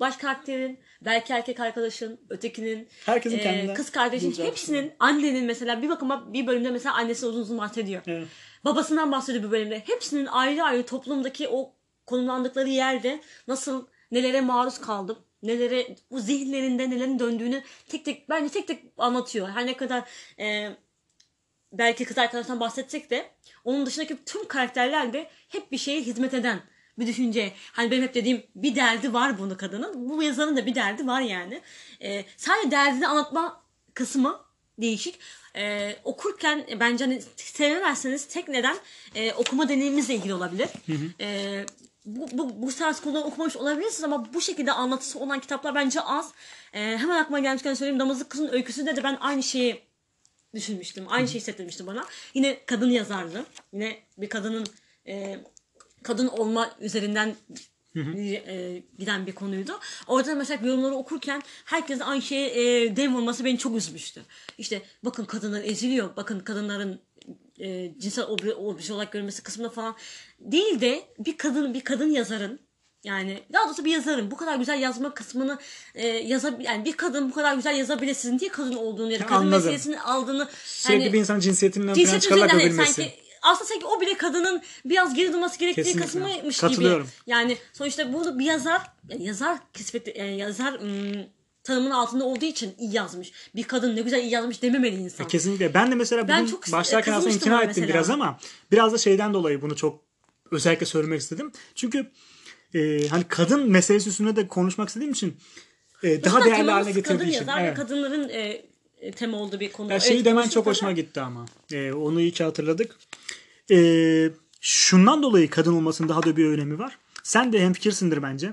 Baş karakterin, belki erkek arkadaşın, ötekinin, Herkesin e, kız kardeşin hepsinin annenin mesela bir bakıma bir bölümde mesela annesi uzun uzun bahsediyor. Evet. Babasından bahsediyor bir bölümde. Hepsinin ayrı ayrı toplumdaki o konumlandıkları yerde nasıl nelere maruz kaldım, nelere bu zihinlerinde nelerin döndüğünü tek tek bence tek tek anlatıyor. Her ne kadar e, belki kız arkadaştan bahsetsek de onun dışındaki tüm karakterler de hep bir şeye hizmet eden bir düşünce. Hani benim hep dediğim bir derdi var bunu kadının. Bu yazarın da bir derdi var yani. E, sadece derdini anlatma kısmı değişik. E, okurken bence hani sevemezseniz tek neden e, okuma deneyiminizle ilgili olabilir. E, bu, bu, bu tarz konuları okumamış olabilirsiniz ama bu şekilde anlatısı olan kitaplar bence az. E, hemen aklıma gelmişken söyleyeyim. Damızlık Kızın Öyküsü'nde de ben aynı şeyi düşünmüştüm. Aynı şeyi hissettirmişti bana. Yine kadın yazardı. Yine bir kadının e, kadın olma üzerinden e, giden bir konuydu. Orada mesela yorumları okurken herkesin aynı şeye e, dem olması beni çok üzmüştü. İşte bakın kadınlar eziliyor. Bakın kadınların e, cinsel obje, obje olarak görülmesi kısmında falan değil de bir kadın bir kadın yazarın yani daha doğrusu bir yazarın bu kadar güzel yazma kısmını e, yazab yani bir kadın bu kadar güzel yazabilirsin diye kadın olduğunu ya da kadın Anladım. meselesini aldığını Sürekli yani, bir insan cinsiyetinden çıkarılarak üzerinden hani sanki aslında sanki o bile kadının biraz geri durması gerektiği Kesinlikle. kısmıymış gibi. Yani sonuçta bunu bir yazar yani yazar kisveti yani yazar ım, tanımının altında olduğu için iyi yazmış. Bir kadın ne güzel iyi yazmış dememeli insan. Kesinlikle. Ben de mesela Ben bugün çok başlarken aslında ona ettim mesela. biraz ama biraz da şeyden dolayı bunu çok özellikle söylemek istedim. Çünkü e, hani kadın meselesi üstüne de konuşmak istediğim için e, daha Zaten değerli haline kadın getirdiği için. ve Evet. kadınların e, tema olduğu bir konu. Ya şeyi Evet, demen çok da- hoşuma gitti ama. E, onu iyi ki hatırladık. E, şundan dolayı kadın olmasının daha da bir önemi var. Sen de hemfikirsindir bence.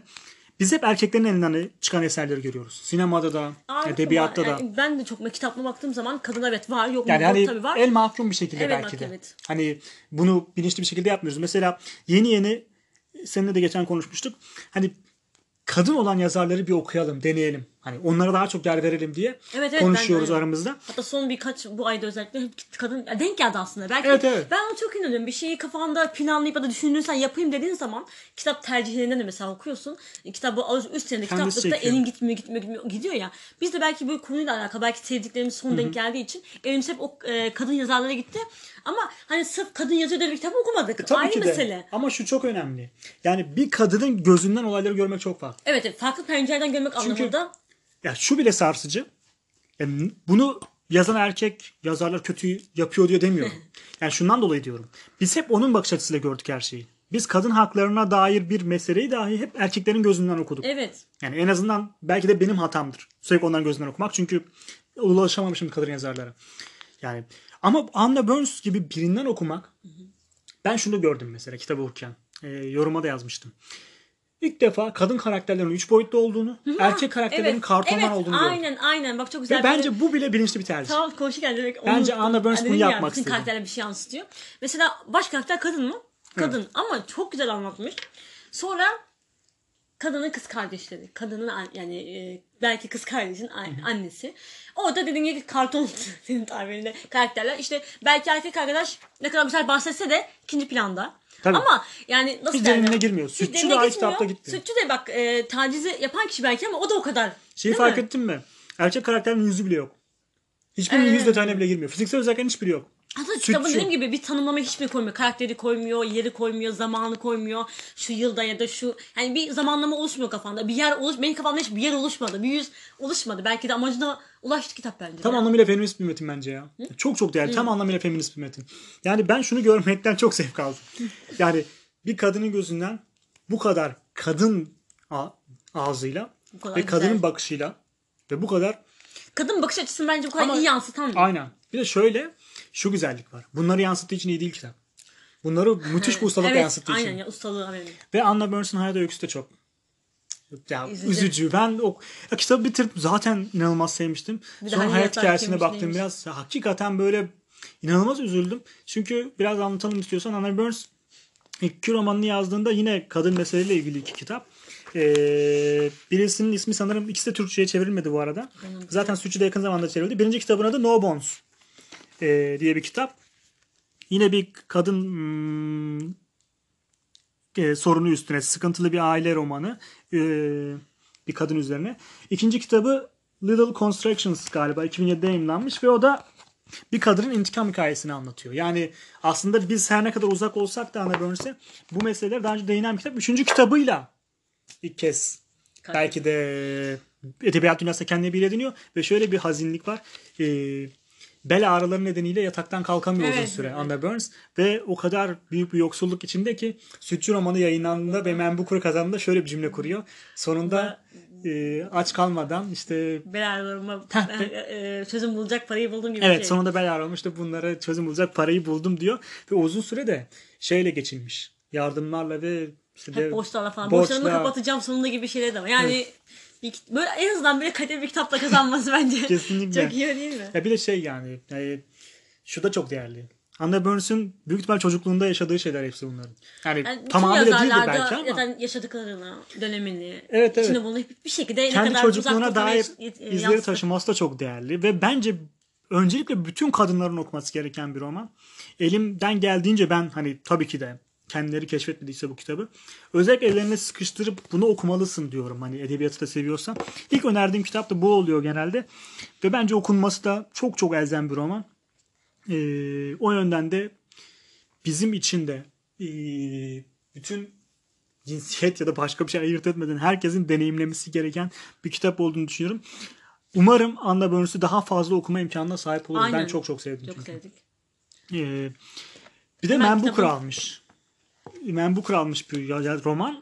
biz hep erkeklerin elinden çıkan eserleri görüyoruz. Sinemada da, Ağırlıklı edebiyatta var. da. Yani ben de çok kitapla baktığım zaman kadın evet var yok mu Yani yok hani tabii var. el mahkum bir şekilde Evet, belki de. evet. Hani bunu bilinçli bir şekilde yapmıyoruz. Mesela yeni yeni seninle de geçen konuşmuştuk. Hani kadın olan yazarları bir okuyalım, deneyelim. Hani onlara daha çok yer verelim diye Evet, evet, konuşuyoruz ben de- aramızda. Hatta son birkaç bu ayda özellikle kadın denk geldi aslında. Belki Evet, evet. ben ona çok inanıyorum. Bir şeyi kafanda planlayıp ya da düşünürsen yapayım dediğin zaman kitap tercihlerinden de mesela okuyorsun. Kitabı üst yerinde kitaplıkta çekiyor. elin gitmiyor gitmiyor gitmiyor gidiyor ya. Biz de belki bu konuyla alakalı belki sevdiklerimiz son denk geldiği için elimiz hep o e, kadın yazarlara gitti. Ama hani sırf kadın yazıyor diye bir kitap okumadık. E, Tabii Aynı ki de. mesele. Ama şu çok önemli. Yani bir kadının gözünden olayları görmek çok farklı. Evet evet, farklı pencereden görmek Çünkü- anlamında. Ya şu bile sarsıcı. Yani bunu yazan erkek yazarlar kötü yapıyor diye demiyorum. (laughs) Yani şundan dolayı diyorum. Biz hep onun bakış açısıyla gördük her şeyi. Biz kadın haklarına dair bir meseleyi dahi hep erkeklerin gözünden okuduk. Evet. Yani en azından belki de benim hatamdır. Sürekli onların gözünden okumak. Çünkü ulaşamamışım kadın yazarlara. Yani ama Anna Burns gibi birinden okumak ben şunu gördüm mesela kitabı okurken. E, yoruma da yazmıştım. İlk defa kadın karakterlerin üç boyutlu olduğunu, erkek karakterlerin Evet. kartondan evet, olduğunu gördüm. Aynen aynen. Bak çok güzel. Ve bence bu bile bilinçli bir tercih. Tam konuşurken direkt Bence onu- Anna Burns Yani bunu yapmak bütün istedi. karakterler bir şey yansıtıyor. Mesela baş karakter kadın mı? Kadın ama çok güzel anlatmış. Sonra kadının kız kardeşleri. Kadının an- yani e, belki kız kardeşin annesi. Orada dediğin gibi karton (laughs) senin tabirinde karakterler. İşte belki erkek arkadaş ne kadar güzel bahsetse de ikinci planda. Tabii. Ama yani nasıl Hiç derinine girmiyor. Sütçü de gitmiyor. kitapta gitti. Sütçü de bak e, tacizi yapan kişi belki ama o da o kadar. Şeyi fark mi? ettin mi? Erkek karakterin yüzü bile yok. Hiçbirinin yüz detayına bile girmiyor. Fiziksel özelliklerin hiçbiri yok. Aslında kitabın dediğim gibi bir tanımlama hiçbir koymuyor. Karakteri koymuyor, yeri koymuyor, zamanı koymuyor. Şu yılda ya da şu yani bir zamanlama oluşmuyor kafanda. Bir yer oluş benim kafamda hiç bir yer oluşmadı. Bir yüz oluşmadı. Belki de amacına ulaştı kitap bence. Tam ya. anlamıyla feminist bir metin bence ya. Çok çok değerli. Tam anlamıyla feminist bir metin. Yani ben şunu görmekten çok zevk aldım. (laughs) Yani bir kadının gözünden bu kadar kadın ağzıyla kadar ve güzel. kadının bakışıyla ve bu kadar Kadın bakış açısını bence bu kadar Ama- iyi yansıtan. aynen. Bir de şöyle şu güzellik var. Bunları yansıttığı için iyi değil kitap. Bunları müthiş bir ustalıkla evet, yansıttığı aynen için. ya ustalığı evet. Ve Anna Burns'ın hayat öyküsü de çok ya Üzücü. üzücü. Ben o ya kitabı bitirip zaten inanılmaz sevmiştim. Bir Sonra hayat hikayesine baktım neymiş? biraz. Ya hakikaten böyle inanılmaz üzüldüm. Çünkü biraz anlatalım istiyorsan Anna Burns ilk iki romanını yazdığında yine kadın meseleyle ilgili iki kitap. Ee, birisinin ismi sanırım ikisi de Türkçe'ye çevrilmedi bu arada. Zaten Sütçü'de yakın zamanda çevrildi. Birinci kitabın adı No Bones ee, diye bir kitap. Yine bir kadın hmm, e, sorunu üstüne sıkıntılı bir aile romanı e, bir kadın üzerine. İkinci kitabı Little Constructions galiba 2007'de yayınlanmış ve o da bir kadının intikam hikayesini anlatıyor. Yani aslında biz her ne kadar uzak olsak da Anna Burns'e bu meseleler daha önce değinen bir kitap. Üçüncü kitabıyla ilk kez belki de edebiyat dünyasında kendine bir ediniyor ve şöyle bir hazinlik var. Ee, bel ağrıları nedeniyle yataktan kalkamıyor uzun Evet, süre evet. Burns ve o kadar büyük bir yoksulluk içinde ki Sütçü romanı yayınlandığında ve Man Booker kazandığında şöyle bir cümle kuruyor. Sonunda e, aç kalmadan işte Beraberime Heh, e, çözüm bulacak parayı buldum gibi Evet şey. sonunda bel ağrımıştı bunlara çözüm bulacak parayı buldum diyor. Ve uzun süre de şeyle geçilmiş. Yardımlarla ve işte de- Hep borçlarla falan. borçla- Borçlarımı kapatacağım sonunda gibi şeyler de var. Yani bir, böyle en azından böyle kaliteli bir kitapla kazanması bence. (laughs) Kesinlikle. Çok iyi değil mi? Ya bir de şey yani e, şu da çok değerli. Anna Burns'ün büyük ihtimal çocukluğunda yaşadığı şeyler hepsi bunların. Yani, Yani tamamıyla değildir yazarlarda belki ama zaten yaşadıklarını, dönemini, Evet, evet. içinde bulunduğu bir şekilde ne kendi kadar çocukluğuna dair e, izleri yansıtır. taşıması da çok değerli ve bence öncelikle bütün kadınların okuması gereken bir roman. Elimden geldiğince ben hani tabii ki de kendileri keşfetmediyse bu kitabı özellikle ellerine sıkıştırıp bunu okumalısın diyorum hani edebiyatı da seviyorsan. İlk önerdiğim kitap da bu oluyor genelde ve bence okunması da çok çok elzem bir roman. Ee, o yönden de bizim için de ee, bütün cinsiyet ya da başka bir şey ayırt etmeden herkesin deneyimlemesi gereken bir kitap olduğunu düşünüyorum. Umarım Anna Burns'ü daha fazla okuma imkanına sahip olur. Ben çok çok sevdim Çok çünkü. sevdik. Ee, bir de Hemen Man Booker kitabın- almış. Man Booker almış bir roman.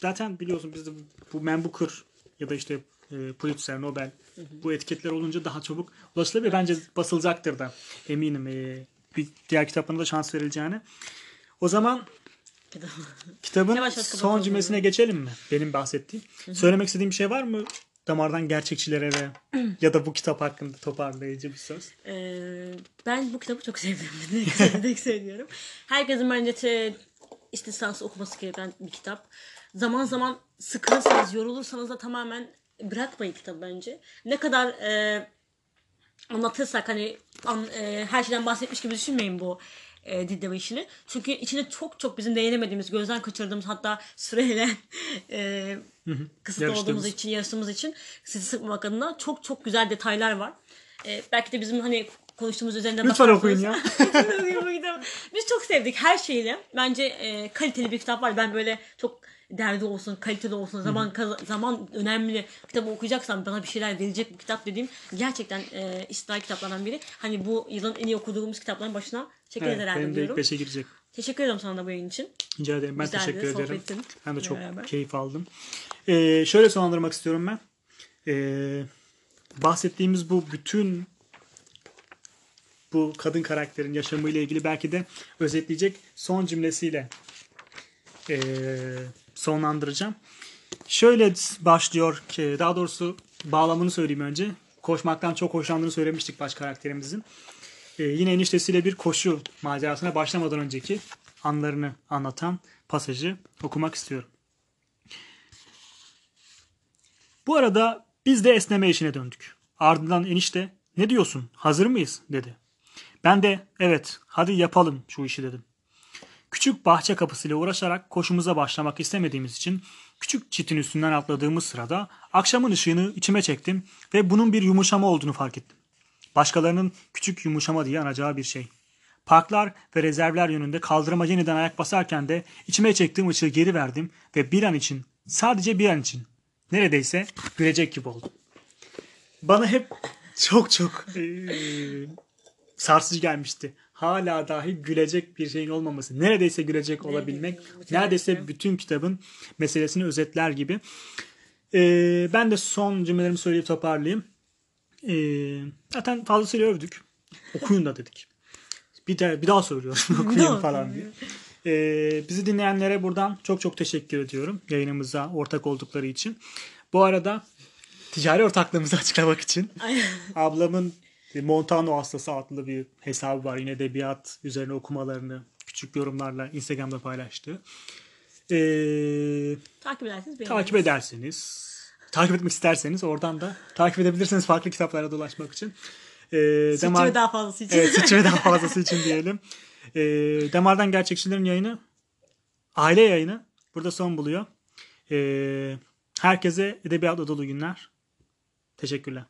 Zaten biliyorsun bizde bu, Booker ya da işte e, Pulitzer, Nobel bu etiketler olunca daha çabuk ulaşılabilir. Bence basılacaktır da eminim. E, bir diğer kitaplarına da şans verileceğine. O zaman Kitabın son cümlesine geçelim mi? Benim bahsettiğim. Söylemek istediğim bir şey var mı? Damardan gerçekçilere ve (clears throat) ya da bu kitap hakkında toparlayıcı bir söz. Ee, ben bu kitabı çok sevdim. Severek söylüyorum. Herkesin bence istisnası okuması gereken bir kitap. Zaman zaman sıkılırsanız, yorulursanız da tamamen bırakmayın kitabı bence. Ne kadar e, anlatırsak hani an- e, her şeyden bahsetmiş gibi düşünmeyin bu e, Didem işini. Çünkü içinde çok çok bizim değinemediğimiz, gözden kaçırdığımız hatta süreyle (laughs) e, kısıtlı olduğumuz için, yarıştığımız için sizi sıkmamak adına çok çok güzel detaylar var. E, belki de bizim hani konuştuğumuz üzerinde Lütfen okuyun ya. (laughs) Biz çok sevdik her şeyle. Bence e, kaliteli bir kitap var. Ben böyle çok derdi olsun, kaliteli olsun, zaman kaz- zaman önemli kitabı okuyacaksam bana bir şeyler verecek bu kitap dediğim gerçekten e, istisnai kitaplardan biri. Hani bu yılın en iyi okuduğumuz kitapların başına çekeriz Evet, herhalde benim de ilk diyorum. beşe girecek. Teşekkür ediyorum sana da bu yayın için. Rica ederim. Ben Güzeldi, teşekkür ederim. sohbetin Ben de çok beraber. keyif aldım. Ee, şöyle sonlandırmak istiyorum ben. Ee, bahsettiğimiz bu bütün bu kadın karakterin yaşamıyla ilgili belki de özetleyecek son cümlesiyle ee, sonlandıracağım. Şöyle başlıyor ki daha doğrusu bağlamını söyleyeyim önce. Koşmaktan çok hoşlandığını söylemiştik baş karakterimizin. Ee, yine eniştesiyle bir koşu macerasına başlamadan önceki anlarını anlatan pasajı okumak istiyorum. Bu arada biz de esneme işine döndük. Ardından enişte ne diyorsun hazır mıyız dedi. Ben de evet hadi yapalım şu işi dedim. Küçük bahçe kapısıyla uğraşarak koşumuza başlamak istemediğimiz için küçük çitin üstünden atladığımız sırada akşamın ışığını içime çektim ve bunun bir yumuşama olduğunu fark ettim. Başkalarının küçük yumuşama diye anacağı bir şey. Parklar ve rezervler yönünde kaldırıma yeniden ayak basarken de içime çektiğim ışığı geri verdim ve bir an için, sadece bir an için neredeyse gülecek gibi oldum. Bana hep çok çok sarsıcı gelmişti. Hala dahi gülecek bir şeyin olmaması. Neredeyse gülecek olabilmek. bu Neredeyse tesadüf. bütün kitabın meselesini özetler gibi. Eee, ben de son cümlelerimi söyleyip toparlayayım. Eee, zaten fazlasıyla övdük. Okuyun da dedik. Bir, de, bir daha söylüyorum (laughs) okuyun falan diye. Ee, bizi dinleyenlere buradan çok çok teşekkür ediyorum yayınımıza ortak oldukları için. Bu arada ticari ortaklığımızı (laughs) açıklamak için ablamın Montano Hastası adlı bir hesabı var. Yine edebiyat üzerine okumalarını küçük yorumlarla Instagram'da paylaştı. Ee, Takip ederseniz beğeniriz. takip ederseniz, takip etmek isterseniz oradan da takip edebilirsiniz farklı kitaplara dolaşmak için. Ee, Demar- ve daha fazlası için. Evet ve daha fazlası için diyelim. Ee, Damardan Gerçekçilerin yayını aile yayını burada son buluyor. Ee, herkese edebiyatla dolu günler. Teşekkürler.